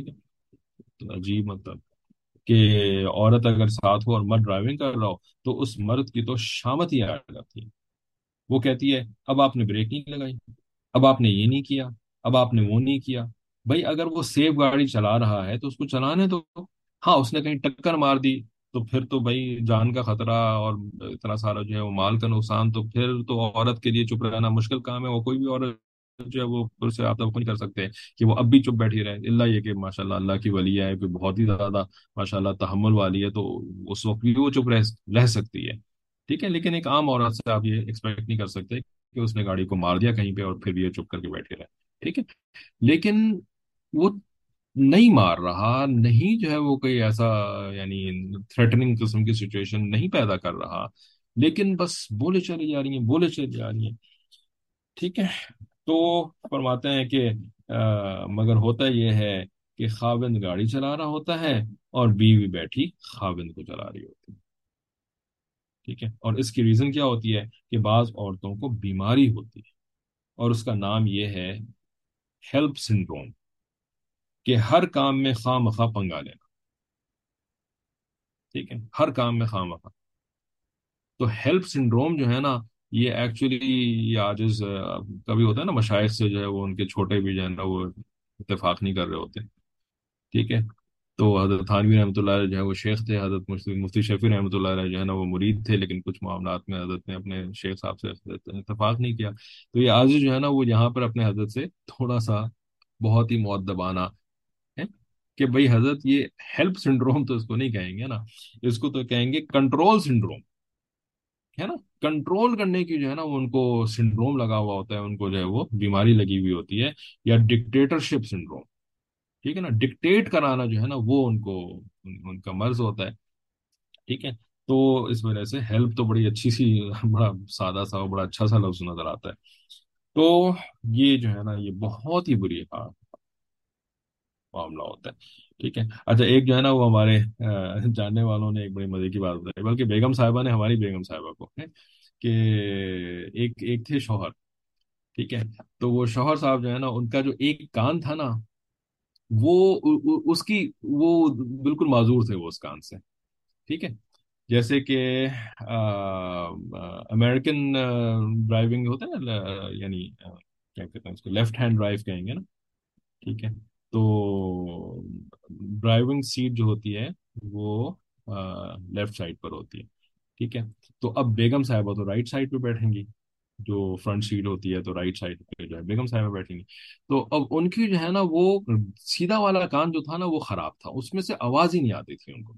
ٹھیک ہے۔ عجیب مطلب کہ عورت اگر ساتھ ہو اور مرد ڈرائیونگ کر رہا ہو تو اس مرد کی تو شامت ہی آ جاتی ہے۔ وہ کہتی ہے، اب آپ نے بریک نہیں لگائی، اب آپ نے یہ نہیں کیا، اب آپ نے وہ نہیں کیا۔ بھائی، اگر وہ سیف گاڑی چلا رہا ہے تو اس کو چلانے تو ہاں اس نے کہیں ٹکر مار دی تو پھر تو بھائی جان کا خطرہ اور اتنا سارا جو ہے وہ مال کا نقصان تو پھر تو عورت کے لیے چپ رہنا مشکل کام ہے۔ وہ کوئی بھی عورت جو ہے وہ سے آپ نہیں کر سکتے کہ وہ اب بھی چپ بیٹھی رہے۔ اللہ یہ کہ ماشاء اللہ اللہ کی ولی ہے کہ بہت ہی زیادہ ماشاء اللہ تحمل والی ہے، تو اس وقت بھی وہ چپ رہ رہ سکتی ہے۔ ٹھیک ہے، لیکن ایک عام عورت سے آپ یہ ایکسپیکٹ نہیں کر سکتے کہ اس نے گاڑی کو مار دیا کہیں پہ اور پھر بھی یہ چپ کر کے بیٹھے رہے۔ ٹھیک ہے، لیکن وہ نہیں مار رہا، نہیں جو ہے وہ کوئی ایسا یعنی تھریٹنگ قسم کی سچویشن نہیں پیدا کر رہا، لیکن بس بولے چلی جا رہی ہیں، بولے چلی جا رہی ہیں۔ ٹھیک ہے تو فرماتے ہیں کہ مگر ہوتا یہ ہے کہ خاوند گاڑی چلا رہا ہوتا ہے اور بیوی بیٹھی خاوند کو چلا رہی ہوتی ہے۔ ٹھیک ہے؟ اور اس کی ریزن کیا ہوتی ہے کہ بعض عورتوں کو بیماری ہوتی ہے۔ اور اس کا نام یہ ہے ہیلپ سنڈروم کہ ہر کام میں خواہ مخواہ پنگا لینا۔ ٹھیک ہے؟ ہر کام میں خواہ مخواہ۔ تو ہیلپ سنڈروم جو ہے نا یہ ایکچولی یہ عاجز، کبھی ہوتا ہے نا مشائخ سے جو ہے وہ ان کے چھوٹے بھی جو ہے نا وہ اتفاق نہیں کر رہے ہوتے۔ ٹھیک ہے؟ تو حضرت تھانوی رحمۃ اللہ علیہ جو ہے وہ شیخ تھے، حضرت مفتی شفیع رحمۃ اللہ علیہ جو ہے نا وہ مرید تھے، لیکن کچھ معاملات میں حضرت نے اپنے شیخ صاحب سے اتفاق نہیں کیا۔ تو یہ عاجز جو ہے نا وہ یہاں پر اپنے حضرت سے تھوڑا سا بہت ہی معدبانہ ہے کہ بھائی حضرت یہ ہیلپ سنڈروم تو اس کو نہیں کہیں گے نا۔ اس کو تو کہیں گے کنٹرول سنڈروم ہے نا کنٹرول کرنے کی جو ہے نا، وہ ان کو سنڈروم لگا ہوا ہوتا ہے، ان کو جو ہے وہ بیماری لگی ہوئی ہوتی ہے، یا ڈکٹیٹرشپ سنڈروم ٹھیک ہے نا ڈکٹیٹ کرانا جو ہے نا، وہ ان کو، ان کا مرض ہوتا ہے. ٹھیک ہے، تو اس وجہ سے ہیلپ تو بڑی اچھی سی، بڑا سادہ سا بڑا اچھا سا لفظ نظر آتا ہے. تو یہ جو ہے نا، یہ بہت ہی بری معاملہ ہوتا ہے. ٹھیک ہے۔ اچھا ایک جو ہے نا، وہ ہمارے جاننے والوں نے ایک بڑی مزے کی بات بتائی۔ بلکہ بیگم صاحبہ نے ہماری بیگم صاحبہ کو کہ ایک ایک تھے شوہر۔ ٹھیک ہے۔ تو وہ شوہر صاحب جو ہے نا، ان کا جو ایک کان تھا نا، وہ اس کی، وہ بالکل معذور تھے وہ اس کان سے۔ ٹھیک ہے۔ جیسے کہ امریکن ڈرائیونگ ہوتا ہے نا یعنی کیا کہتے ہیں اس کو لیفٹ ہینڈ ڈرائیو کہیں گے نا۔ ٹھیک ہے۔ تو ڈرائیونگ سیٹ جو ہوتی ہے وہ لیفٹ سائڈ پر ہوتی ہے، ٹھیک ہے؟ تو اب بیگم صاحبہ تو رائٹ سائڈ پہ بیٹھیں گی، جو فرنٹ سیٹ ہوتی ہے تو رائٹ سائڈ پہ جو ہے بیگم صاحبہ بیٹھیں گی۔ تو اب ان کی جو ہے نا وہ سیدھا والا کان جو تھا نا وہ خراب تھا، اس میں سے آواز ہی نہیں آتی تھی ان کو،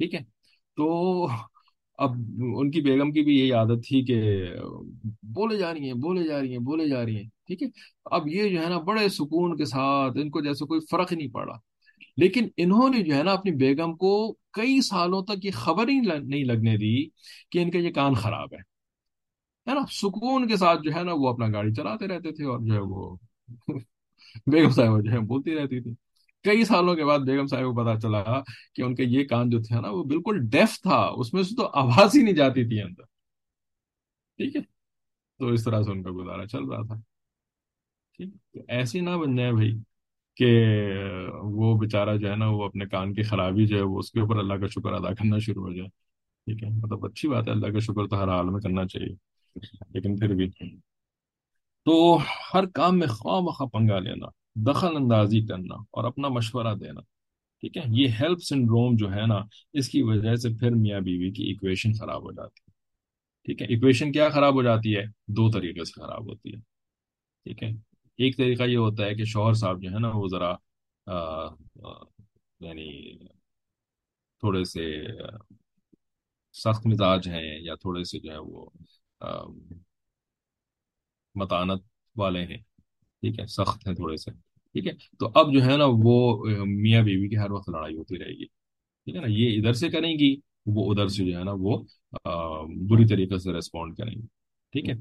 ٹھیک ہے؟ تو اب ان کی بیگم کی بھی یہی عادت تھی کہ بولے جا رہی ہیں، بولے جا رہی ہیں، بولے جا رہی ہیں، ٹھیک ہے؟ اب یہ جو ہے نا بڑے سکون کے ساتھ ان کو جیسے کوئی فرق ہی نہیں پڑا۔ لیکن انہوں نے جو ہے نا اپنی بیگم کو کئی سالوں تک یہ خبر ہی نہیں لگنے دی کہ ان کا یہ کان خراب ہے۔ نا؟ سکون کے ساتھ جو ہے نا وہ اپنا گاڑی چلاتے رہتے تھے اور جو ہے وہ بیگم صاحب جو ہے بولتی رہتی تھی۔ کئی سالوں کے بعد بیگم صاحب کو پتا چلا کہ ان کا یہ کان جو تھا نا، وہ بالکل ڈیف تھا، اس میں سے تو آواز ہی نہیں جاتی تھی اندر۔ ٹھیک ہے؟ تو اس طرح سے ان کا گزارا چل رہا تھا۔ ٹھیک تو ایسی نہ بن جائے بھائی کہ وہ بیچارہ جو ہے نا، وہ اپنے کان کی خرابی جو ہے، وہ اس کے اوپر اللہ کا شکر ادا کرنا شروع ہو جائے۔ ٹھیک ہے؟ مطلب اچھی بات ہے، اللہ کا شکر تو ہر حال میں کرنا چاہیے۔ لیکن پھر بھی تو ہر کام میں خواہ مخواہ پنگا لینا۔ دخل اندازی کرنا اور اپنا مشورہ دینا، ٹھیک ہے؟ یہ ہیلپ سنڈروم جو ہے نا، اس کی وجہ سے پھر میاں بیوی کی ایکویشن خراب ہو جاتی ہے، ٹھیک ہے؟ ایکویشن کیا خراب ہو جاتی ہے؟ دو طریقے سے خراب ہوتی ہے، ٹھیک ہے؟ ایک طریقہ یہ ہوتا ہے کہ شوہر صاحب جو ہے نا، وہ ذرا یعنی تھوڑے سے سخت مزاج ہیں یا تھوڑے سے جو ہے وہ متانت والے ہیں، ٹھیک ہے؟ سخت ہیں تھوڑے سے۔ ٹھیک ہے؟ تو اب جو ہے نا وہ میاں بیوی کی ہر وقت لڑائی ہوتی رہے گی۔ ٹھیک ہے نا؟ یہ ادھر سے کریں گی، وہ ادھر سے جو ہے نا وہ بری طریقے سے ریسپونڈ کریں گی۔ ٹھیک ہے؟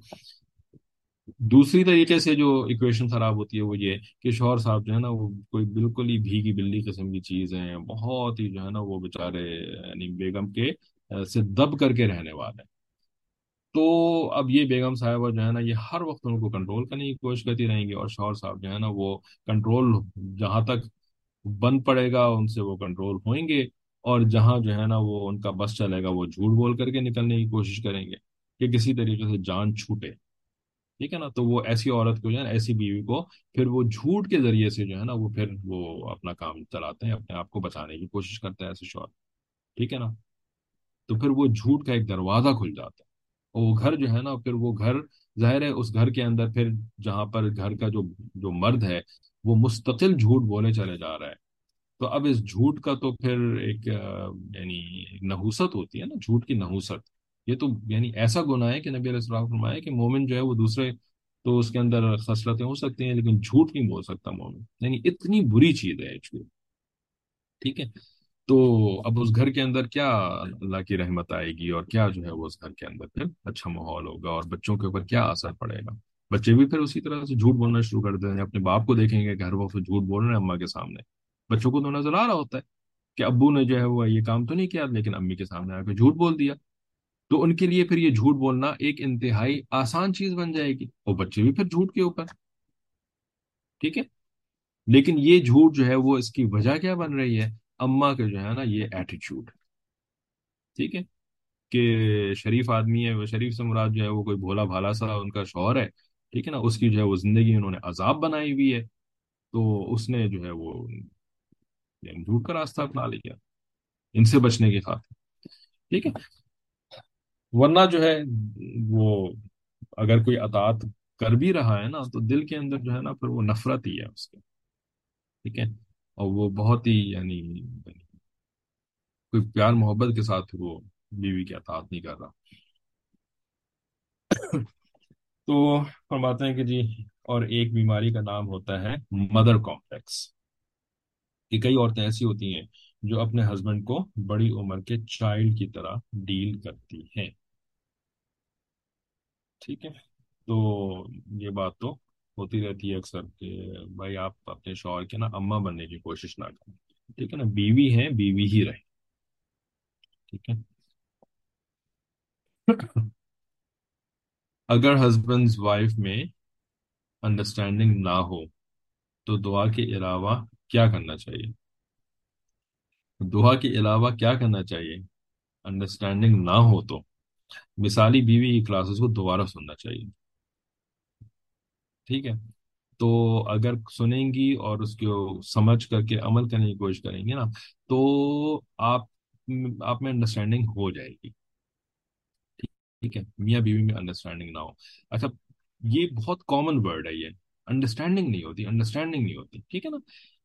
دوسری طریقے سے جو ایکویشن خراب ہوتی ہے وہ یہ کہ شوہر صاحب جو ہے نا وہ کوئی بالکل ہی بھیگی بلی قسم کی چیز ہیں، بہت ہی جو ہے نا وہ بےچارے یعنی بیگم کے سے دب کر کے رہنے والے ہیں۔ تو اب یہ بیگم صاحبہ جو ہے نا یہ ہر وقت ان کو کنٹرول کرنے کی کوشش کرتی رہیں گی اور شوہر صاحب جو ہے نا وہ کنٹرول جہاں تک بند پڑے گا ان سے وہ کنٹرول ہوئیں گے اور جہاں جو ہے نا وہ ان کا بس چلے گا وہ جھوٹ بول کر کے نکلنے کی کوشش کریں گے کہ کسی طریقے سے جان چھوٹے۔ ٹھیک ہے نا؟ تو وہ ایسی عورت کو جو ہے نا، ایسی بیوی کو پھر وہ جھوٹ کے ذریعے سے جو ہے نا وہ پھر وہ اپنا کام چلاتے ہیں، اپنے آپ کو بچانے کی کوشش کرتے ہیں ایسے شوہر۔ ٹھیک ہے نا؟ تو پھر وہ جھوٹ کا ایک دروازہ کھل جاتا ہے۔ وہ گھر جو ہے نا، پھر وہ گھر ظاہر ہے، اس گھر کے اندر پھر جہاں پر گھر کا جو جو مرد ہے، وہ مستقل جھوٹ بولے چلے جا رہا ہے۔ تو اب اس جھوٹ کا تو پھر ایک یعنی نحوست ہوتی ہے نا، جھوٹ کی نحوست۔ یہ تو یعنی ایسا گناہ ہے کہ نبی علیہ السلام فرمایا کہ مومن جو ہے وہ دوسرے تو اس کے اندر خصلتیں ہو سکتی ہیں، لیکن جھوٹ نہیں بول سکتا مومن۔ یعنی اتنی بری چیز ہے جھوٹ۔ ٹھیک ہے؟ تو اب اس گھر کے اندر کیا اللہ کی رحمت آئے گی اور کیا جو ہے وہ اس گھر کے اندر پھر اچھا ماحول ہوگا اور بچوں کے اوپر کیا اثر پڑے گا؟ بچے بھی پھر اسی طرح سے جھوٹ بولنا شروع کر دیں اپنے باپ کو دیکھیں گے کہ ہر وقت جھوٹ بول رہے ہیں اماں کے سامنے۔ بچوں کو تو نظر آ رہا ہوتا ہے کہ ابو نے جو ہے وہ یہ کام تو نہیں کیا، لیکن امی کے سامنے آ کے جھوٹ بول دیا۔ تو ان کے لیے پھر یہ جھوٹ بولنا ایک انتہائی آسان چیز بن جائے گی۔ اور بچے بھی پھر جھوٹ کے اوپر۔ ٹھیک ہے؟ لیکن یہ جھوٹ جو ہے وہ اس کی وجہ کیا بن رہی ہے؟ اما کے جو ہے نا یہ ایٹیچیوڈ ٹھیک ہے؟ کہ شریف آدمی ہے، وہ شریف سے مراد جو ہے وہ کوئی بھولا بھالا سا ان کا شوہر ہے۔ ٹھیک ہے نا؟ اس کی جو ہے وہ زندگی انہوں نے عذاب بنائی ہوئی ہے۔ تو اس نے جو ہے وہ یعنی جھوٹ کا راستہ اپنا لیا۔ ان سے بچنے کی خاطر۔ ٹھیک ہے؟ ورنہ جو ہے وہ اگر کوئی اطاعت کر بھی رہا ہے نا تو دل کے اندر جو ہے نا پھر وہ نفرت ہی ہے اس کے ٹھیک ہے؟ اور وہ بہت ہی یعنی کوئی پیار محبت کے ساتھ وہ بیوی کی اطاعت نہیں کر رہا۔ تو فرماتے ہیں کہ جی اور ایک بیماری کا نام ہوتا ہے مدر کمپلیکس کہ کئی عورتیں ایسی ہوتی ہیں جو اپنے ہسبینڈ کو بڑی عمر کے چائلڈ کی طرح ڈیل کرتی ہیں۔ ٹھیک ہے۔ تو یہ بات تو ہوتی رہتی ہے اکثر کہ بھائی آپ اپنے شوہر کے نا اماں بننے کی کوشش نہ کریں۔ ٹھیک ہے نا؟ بیوی ہے، بیوی ہی رہے۔ ٹھیک ہے؟ اگر ہسبینڈ وائف میں انڈرسٹینڈنگ نہ ہو، تو دعا کے علاوہ کیا کرنا چاہیے؟ دعا کے علاوہ کیا کرنا چاہیے؟ انڈرسٹینڈنگ نہ ہو تو۔ مثالی بیوی کی کلاسز کو دوبارہ سننا چاہیے۔ ٹھیک ہے۔ تو اگر سنیں گی اور اس کو سمجھ کر کے عمل کرنے کی کوشش کریں گے نا، تو آپ آپ میں انڈرسٹینڈنگ ہو جائے گی۔ ٹھیک ہے، میاں بیوی میں انڈرسٹینڈنگ نہ ہو۔ اچھا یہ بہت کامن ورڈ ہے یہ۔ انڈرسٹینڈنگ نہیں ہوتی انڈرسٹینڈنگ نہیں ہوتی۔ ٹھیک ہے نا؟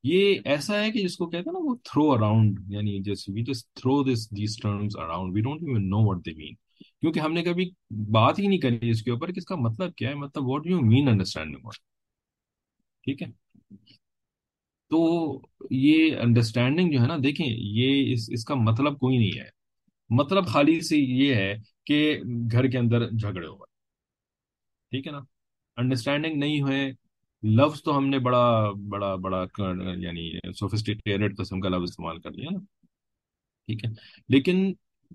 یہ ایسا ہے کہ جس کو کہتے ہیں نا وہ تھرو اراؤنڈ یعنی جیسے we just throw this these terms around we don't even know what they mean کیونکہ ہم نے کبھی بات ہی نہیں کری اس کے اوپر کہ اس کا مطلب کیا ہے مطلب واٹ یو مین انڈرسٹینڈنگ ٹھیک ہے؟ تو یہ انڈرسٹینڈنگ جو ہے نا، دیکھیں، یہ اس اس کا مطلب کوئی نہیں ہے۔ مطلب خالی سے یہ ہے کہ گھر کے اندر جھگڑے ہو۔ ٹھیک ہے نا؟ انڈرسٹینڈنگ نہیں ہوئے، لفظ تو ہم نے بڑا بڑا بڑا یعنی سوفسٹیکیٹڈ قسم کا لفظ استعمال کر لیا نا۔ ٹھیک ہے؟ لیکن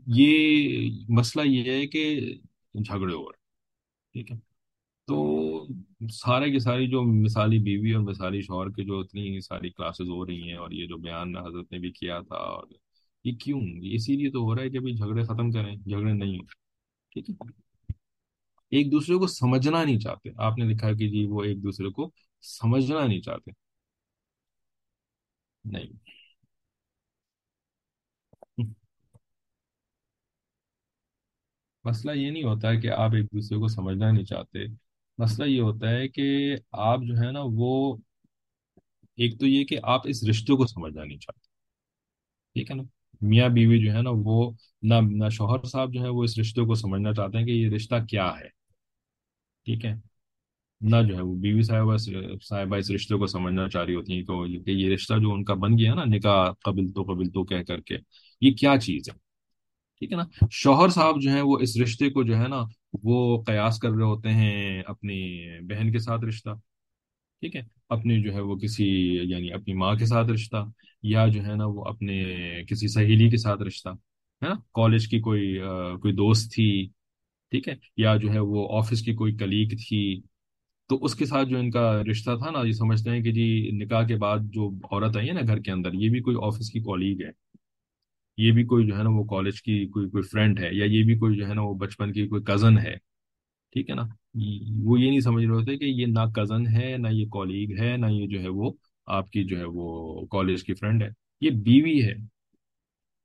یہ مسئلہ یہ ہے کہ جھگڑے ہو رہے ٹھیک ہے؟ تو سارے کی ساری جو مثالی بیوی اور مثالی شوہر کے جو اتنی ساری کلاسز ہو رہی ہیں اور یہ جو بیان حضرت نے بھی کیا تھا اور یہ کیوں؟ اسی لیے تو ہو رہا ہے کہ بھائی جھگڑے ختم کریں، جھگڑے نہیں ہو ٹھیک ہے؟ ایک دوسرے کو سمجھنا نہیں چاہتے۔ آپ نے لکھا کہ جی وہ ایک دوسرے کو سمجھنا نہیں چاہتے۔ نہیں۔ مسئلہ یہ نہیں ہوتا ہے کہ آپ ایک دوسرے کو سمجھنا نہیں چاہتے۔ مسئلہ یہ ہوتا ہے کہ آپ جو ہے نا وہ، ایک تو یہ کہ آپ اس رشتے کو سمجھنا نہیں چاہتے۔ ٹھیک ہے نا؟ میاں بیوی جو ہے نا وہ نہ نہ شوہر صاحب جو ہے وہ اس رشتے کو سمجھنا چاہتے ہیں کہ یہ رشتہ کیا ہے۔ ٹھیک ہے؟ نہ جو ہے وہ بیوی صاحبہ صاحبہ اس رشتے کو سمجھنا چاہ رہی ہوتی ہیں کہ یہ رشتہ جو ان کا بن گیا نا، نکاح قبل تو قبل تو کہہ کر کے، یہ کیا چیز ہے؟ ٹھیک ہے نا؟ شوہر صاحب جو ہیں وہ اس رشتے کو جو ہے نا وہ قیاس کر رہے ہوتے ہیں اپنی بہن کے ساتھ رشتہ، ٹھیک ہے؟ اپنی جو ہے وہ کسی یعنی اپنی ماں کے ساتھ رشتہ یا جو ہے نا وہ اپنے کسی سہیلی کے ساتھ رشتہ، ہے نا؟ کالج کی کوئی کوئی دوست تھی، ٹھیک ہے؟ یا جو ہے وہ آفس کی کوئی کلیگ تھی۔ تو اس کے ساتھ جو ان کا رشتہ تھا نا، یہ سمجھتے ہیں کہ جی نکاح کے بعد جو عورت آئی ہے نا گھر کے اندر، یہ بھی کوئی آفس کی کالیگ ہے۔ یہ بھی کوئی جو ہے نا وہ کالج کی کوئی کوئی فرینڈ ہے یا یہ بھی کوئی جو ہے نا وہ بچپن کی کوئی کزن ہے، ٹھیک ہے نا؟ وہ یہ نہیں سمجھ رہے ہوتے کہ یہ نہ کزن ہے، نہ یہ کالیگ ہے، نہ یہ جو ہے وہ آپ کی جو ہے وہ کالج کی فرینڈ ہے۔ یہ بیوی ہے،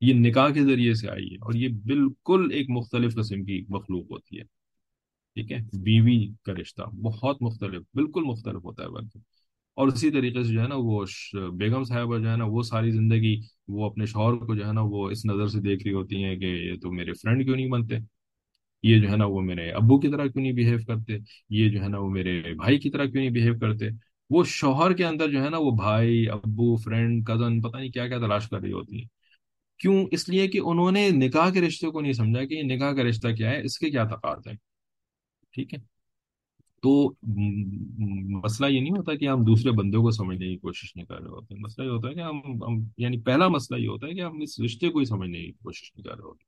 یہ نکاح کے ذریعے سے آئی ہے اور یہ بالکل ایک مختلف قسم کی مخلوق ہوتی ہے۔ ٹھیک ہے؟ بیوی کا رشتہ بہت مختلف، بالکل مختلف ہوتا ہے۔ بلکہ اور اسی طریقے سے جو ہے نا وہ بیگم صاحبہ جو ہے نا وہ ساری زندگی وہ اپنے شوہر کو جو ہے نا وہ اس نظر سے دیکھ رہی ہوتی ہیں کہ یہ تو میرے فرینڈ کیوں نہیں بنتے؟ یہ جو ہے نا وہ میرے ابو کی طرح کیوں نہیں بیہیو کرتے؟ یہ جو ہے نا وہ میرے بھائی کی طرح کیوں نہیں بیہیو کرتے؟ وہ شوہر کے اندر جو ہے نا وہ بھائی، ابو فرینڈ کزن پتہ نہیں کیا کیا تلاش کر رہی ہوتی ہیں۔ کیوں؟ اس لیے کہ انہوں نے نکاح کے رشتے کو نہیں سمجھا کہ یہ نکاح کا رشتہ کیا ہے، اس کے کیا تقاض ہے ٹھیک ہے؟ تو مسئلہ یہ نہیں ہوتا کہ ہم دوسرے بندوں کو سمجھنے کی کوشش نہیں کر رہے ہوتے۔ مسئلہ یہ ہوتا ہے کہ ہم یعنی پہلا مسئلہ یہ ہوتا ہے کہ ہم اس رشتے کو ہی سمجھنے کی کوشش نہیں کر رہے ہوتے۔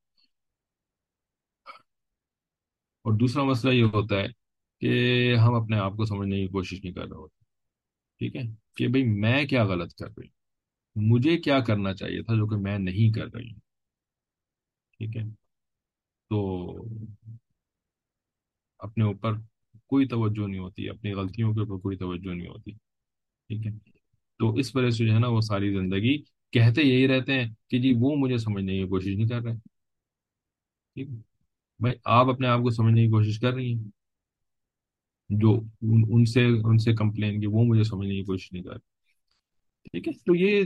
اور دوسرا مسئلہ یہ ہوتا ہے کہ ہم اپنے آپ کو سمجھنے کی کوشش نہیں کر رہے ہوتے۔ ٹھیک ہے؟ کہ بھئی میں کیا غلط کر رہی ہوں؟ مجھے کیا کرنا چاہیے تھا جو کہ میں نہیں کر رہی ہوں؟ ٹھیک ہے؟ تو اپنے اوپر کوئی توجہ نہیں ہوتی، اپنی غلطیوں کے اوپر کوئی توجہ نہیں ہوتی، ٹھیک ہے؟ تو اس وجہ سے جو ہے نا وہ ساری زندگی کہتے یہی رہتے ہیں کہ جی وہ مجھے سمجھنے کی کوشش نہیں کر رہے ٹھیک ہے؟ بھائی آپ اپنے آپ کو سمجھنے کی کوشش کر رہی ہیں، جو ان ان سے ان سے کمپلین کی وہ مجھے سمجھنے کی کوشش نہیں کر رہے، ٹھیک ہے؟ تو یہ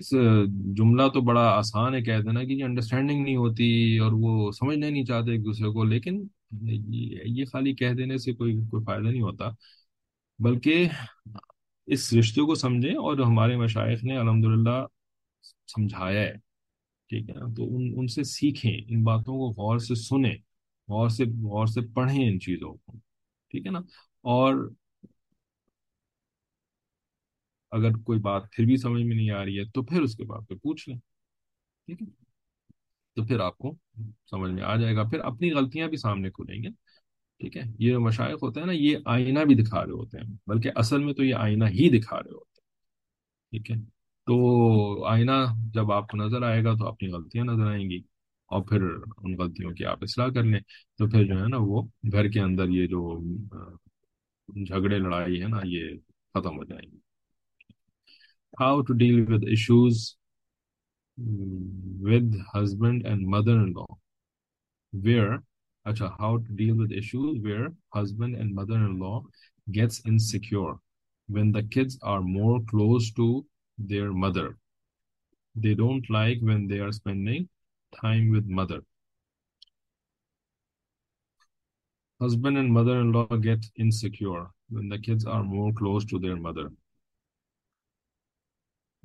جملہ تو بڑا آسان ہے کہہ دینا کہ یہ انڈرسٹینڈنگ نہیں ہوتی اور وہ سمجھنا نہیں چاہتے ایک دوسرے کو، لیکن یہ خالی کہہ دینے سے کوئی کوئی فائدہ نہیں ہوتا۔ بلکہ اس رشتے کو سمجھیں اور ہمارے مشائق نے الحمدللہ سمجھایا ہے، ٹھیک ہے نا؟ تو ان ان سے سیکھیں، ان باتوں کو غور سے سنیں، غور سے غور سے پڑھیں ان چیزوں کو، ٹھیک ہے نا؟ اور اگر کوئی بات پھر بھی سمجھ میں نہیں آ رہی ہے تو پھر اس کے بعد پہ پوچھ لیں، ٹھیک ہے؟ تو پھر آپ کو سمجھ میں آ جائے گا۔ پھر اپنی غلطیاں بھی سامنے کھلیں گے۔ ٹھیک ہے؟ یہ جو مشائق ہوتے ہیں نا، یہ آئینہ بھی دکھا رہے ہوتے ہیں، بلکہ اصل میں تو یہ آئینہ ہی دکھا رہے ہوتے ہیں۔ ٹھیک ہے؟ تو آئینہ جب آپ کو نظر آئے گا تو اپنی غلطیاں نظر آئیں گی اور پھر ان غلطیوں کی آپ اصلاح کر لیں۔ تو پھر جو ہے نا، وہ گھر کے اندر یہ جو جھگڑے، لڑائی ہے نا، یہ ختم ہو جائیں گی۔ How to deal with issues with husband and mother-in-law where acha, how to deal with issues where husband and mother-in-law gets insecure when the kids are more close to their mother. They don't like when they are spending time with mother. Husband and mother-in-law get insecure when the kids are more close to their mother.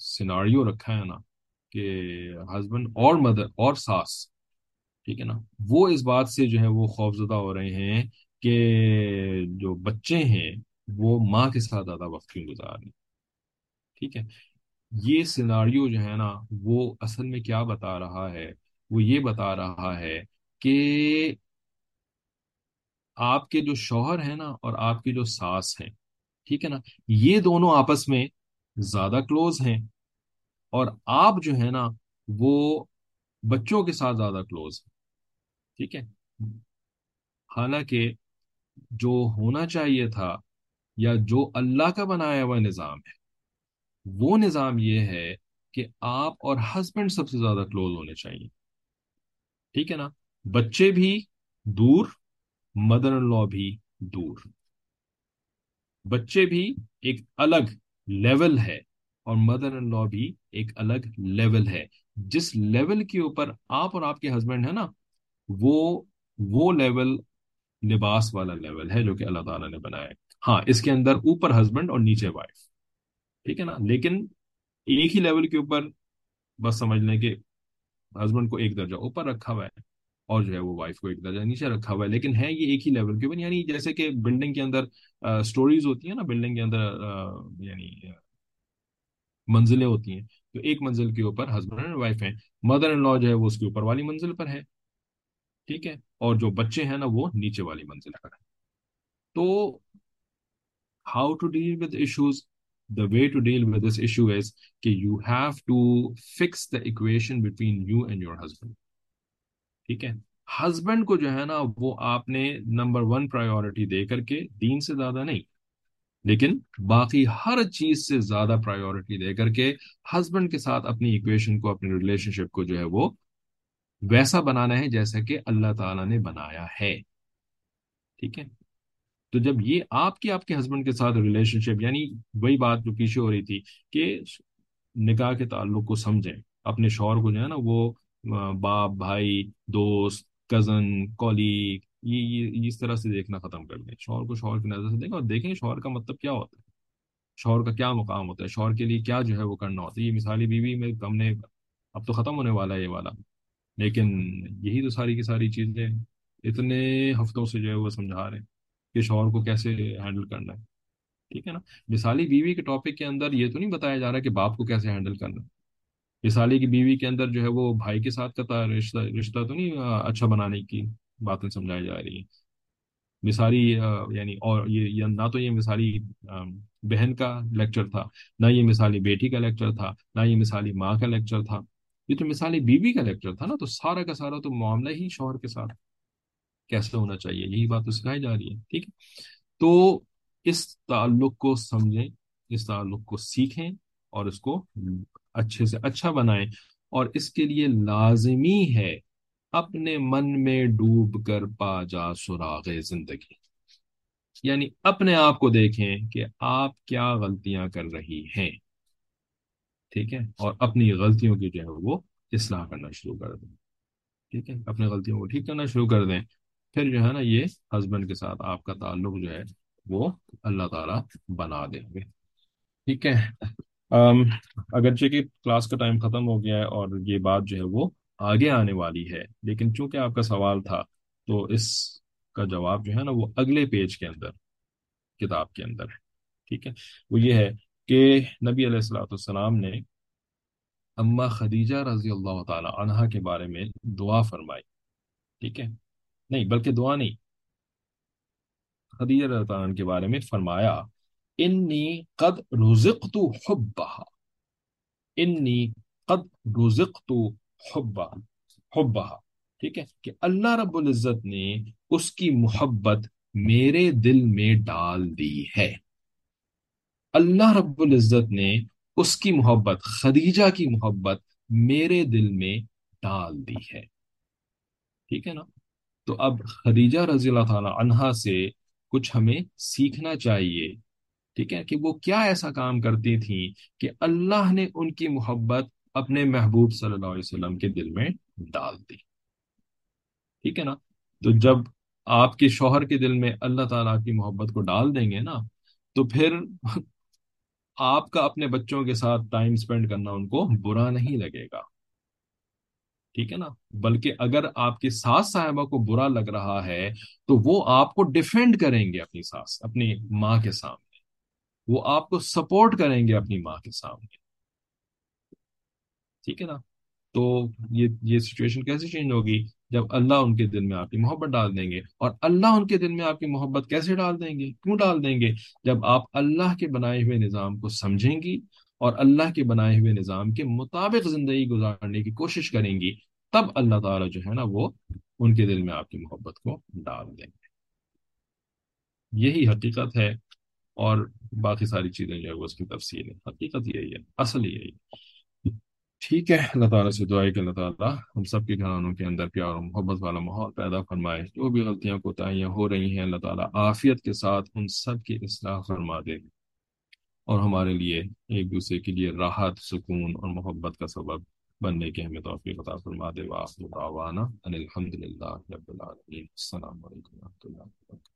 Scenario رکھا ہے نا کہ husband اور mother اور ساس، ٹھیک ہے نا، وہ اس بات سے جو ہے وہ خوفزدہ ہو رہے ہیں کہ جو بچے ہیں وہ ماں کے ساتھ زیادہ وقت کیوں گزار رہے ٹھیک ہے، یہ سیناریو جو ہے نا وہ اصل میں کیا بتا رہا ہے؟ وہ یہ بتا رہا ہے کہ آپ کے جو شوہر ہیں نا اور آپ کی جو ساس ہیں، ٹھیک ہے نا، یہ دونوں آپس میں زیادہ کلوز ہیں۔ اور آپ جو ہے نا، وہ بچوں کے ساتھ زیادہ کلوز ہیں۔ ٹھیک ہے؟ حالانکہ جو ہونا چاہیے تھا یا جو اللہ کا بنایا ہوا نظام ہے، وہ نظام یہ ہے کہ آپ اور ہسبینڈ سب سے زیادہ کلوز ہونے چاہیے۔ ٹھیک ہے نا؟ بچے بھی دور مدر ان لا بھی دور۔ بچے بھی ایک الگ لیول ہے اور مدر ان لا بھی ایک الگ لیول ہے۔ جس لیول کے اوپر آپ اور آپ کے ہسبینڈ ہے نا، وہ وہ لیول لباس والا لیول ہے جو کہ اللہ تعالیٰ نے بنایا ہے۔ ہاں اس کے اندر اوپر ہسبینڈ اور نیچے وائف۔ ٹھیک ہے نا؟ لیکن ایک ہی لیول کے اوپر بس سمجھ لیں کہ ہسبینڈ کو ایک درجہ اوپر رکھا ہوا ہے۔ اور جو ہے وہ وائف کو ایک درجہ نیچے رکھا ہوا ہے۔ لیکن ہے یہ ایک ہی لیول کے اوپر یعنی جیسے کہ بلڈنگ کے اندر سٹوریز ہوتی ہیں نا بلڈنگ کے اندر یعنی منزلیں ہوتی ہیں۔ تو ایک منزل کے اوپر ہسبینڈ اینڈ وائف ہیں۔ مدر ان لا جو ہے وہ اس کے اوپر والی منزل پر ہے ٹھیک ہے؟ اور جو بچے ہیں نا، وہ نیچے والی منزل پر ہیں۔ تو how to deal with issues the way to deal with this issue is کہ you have to fix the equation between you and your husband ٹھیک ہے۔ ہسبینڈ کو جو ہے نا وہ آپ نے نمبر ون پرائیورٹی دے کر کے دین سے زیادہ نہیں، لیکن باقی ہر چیز سے زیادہ پرائیورٹی دے کر کے ہسبینڈ کے ساتھ اپنی ایکویشن کو، اپنی ریلیشن شپ کو جو ہے وہ ویسا بنانا ہے جیسا کہ اللہ تعالیٰ نے بنایا ہے۔ ٹھیک ہے۔ تو جب یہ آپ کے آپ کے ہسبینڈ کے ساتھ ریلیشن شپ یعنی وہی بات جو پیچھے ہو رہی تھی کہ نکاح کے تعلق کو سمجھیں، اپنے شوہر کو جو ہے نا وہ باپ، بھائی، دوست کزن کولیگ یہ اس طرح سے دیکھنا ختم کر دیں۔ شوہر کو شوہر کی نظر سے دیکھیں اور دیکھیں شوہر کا مطلب کیا ہوتا ہے۔ شوہر کا کیا مقام ہوتا ہے؟ شوہر کے لیے کیا جو ہے وہ کرنا ہوتا ہے؟ یہ مثالی بیوی میں ہم نے اب تو ختم ہونے والا ہے یہ والا۔ لیکن یہی تو ساری کی ساری چیزیں اتنے ہفتوں سے جو ہے وہ سمجھا رہے ہیں کہ شوہر کو کیسے ہینڈل کرنا ہے۔ ٹھیک ہے نا؟ مثالی بیوی کے ٹاپک کے اندر یہ تو نہیں بتایا جا رہا کہ باپ کو کیسے ہینڈل کرنا ہے۔ مثالی کی بیوی کے اندر جو ہے وہ بھائی کے ساتھ کا رشتہ رشتہ تو نہیں اچھا بنانے کی باتیں سمجھائی جا رہی ہیں۔ مثالی یعنی اور یہ نہ تو یہ مثالی بہن کا لیکچر تھا، نہ یہ مثالی بیٹی کا لیکچر تھا، نہ یہ مثالی ماں کا لیکچر تھا۔ یہ تو مثالی بیوی کا لیکچر تھا نا، تو سارا کا سارا تو معاملہ ہی شوہر کے ساتھ کیسے ہونا چاہیے؟ یہی بات تو سکھائی جا رہی ہے، ٹھیک ہے؟ تو اس تعلق کو سمجھیں، اس تعلق کو سیکھیں اور اس کو اچھے سے اچھا بنائیں۔ اور اس کے لیے لازمی ہے اپنے من میں ڈوب کر پا جا سراغ زندگی۔ یعنی اپنے آپ کو دیکھیں کہ آپ کیا غلطیاں کر رہی ہیں۔ ٹھیک ہے؟ اور اپنی غلطیوں کی جو ہے وہ اصلاح کرنا شروع کر دیں۔ ٹھیک ہے؟ اپنی غلطیوں کو ٹھیک کرنا شروع کر دیں۔ پھر جو ہے نا یہ ہسبینڈ کے ساتھ آپ کا تعلق جو ہے وہ اللہ تعالیٰ بنا دیں گے۔ ٹھیک ہے؟ اگرچہ کہ کلاس کا ٹائم ختم ہو گیا ہے اور یہ بات جو ہے وہ آگے آنے والی ہے، لیکن چونکہ آپ کا سوال تھا، تو اس کا جواب جو ہے نا وہ اگلے پیج کے اندر، کتاب کے اندر ہے، ٹھیک ہے؟ وہ یہ ہے کہ نبی علیہ السلاۃ السلام نے اما خدیجہ رضی اللہ تعالی عنہا کے بارے میں دعا فرمائی، ٹھیک ہے؟ نہیں، بلکہ دعا نہیں، خدیجہ رضی اللہ عنہ کے بارے میں فرمایا۔ انی قد رزقت حبها انی قد رزقت حبها حبها ٹھیک ہے؟ کہ اللہ رب العزت نے اس کی محبت میرے دل میں ڈال دی ہے۔ اللہ رب العزت نے اس کی محبت، خدیجہ کی محبت میرے دل میں ڈال دی ہے۔ ٹھیک ہے نا؟ تو اب خدیجہ رضی اللہ تعالی عنہا سے کچھ ہمیں سیکھنا چاہیے۔ ٹھیک ہے کہ وہ کیا ایسا کام کرتی تھیں کہ اللہ نے ان کی محبت اپنے محبوب صلی اللہ علیہ وسلم کے دل میں ڈال دی۔ ٹھیک ہے نا؟ تو جب آپ کے شوہر کے دل میں اللہ تعالیٰ کی محبت کو ڈال دیں گے نا، تو پھر آپ کا اپنے بچوں کے ساتھ ٹائم سپینڈ کرنا ان کو برا نہیں لگے گا۔ ٹھیک ہے نا؟ بلکہ اگر آپ کی ساس صاحبہ کو برا لگ رہا ہے، تو وہ آپ کو ڈیفینڈ کریں گے اپنی ساس، اپنی ماں کے سامنے۔ وہ آپ کو سپورٹ کریں گے اپنی ماں کے سامنے۔ ٹھیک ہے نا؟ تو یہ یہ سچویشن کیسے چینج ہوگی؟ جب اللہ ان کے دل میں آپ کی محبت ڈال دیں گے۔ اور اللہ ان کے دل میں آپ کی محبت کیسے ڈال دیں گے؟ کیوں ڈال دیں گے؟ جب آپ اللہ کے بنائے ہوئے نظام کو سمجھیں گی اور اللہ کے بنائے ہوئے نظام کے مطابق زندگی گزارنے کی کوشش کریں گی، تب اللہ تعالیٰ جو ہے نا وہ ان کے دل میں آپ کی محبت کو ڈال دیں گے۔ یہی حقیقت ہے۔ اور باقی ساری چیزیں جو ہے وہ اس کی تفصیل ہے حقیقت یہی ہے، اصل یہی ہے۔ ٹھیک ہے، اللہ تعالیٰ سے دعائیں کہ اللہ تعالیٰ ہم سب کے گھرانوں کے اندر پیار و محبت والا ماحول پیدا فرمائے۔ جو بھی غلطیاں، کوتاہیاں ہو رہی ہیں، اللہ تعالیٰ عافیت کے ساتھ ان سب کی اصلاح فرما دے۔ اور ہمارے لیے ایک دوسرے کے لیے راحت، سکون اور محبت کا سبب بننے کے ہمیں توفیق عطا فرما دے۔ وآخر دعوانا ان الحمد للہ رب العالمین۔ السلام علیکم و رحمۃ اللہ وبرکاتہ۔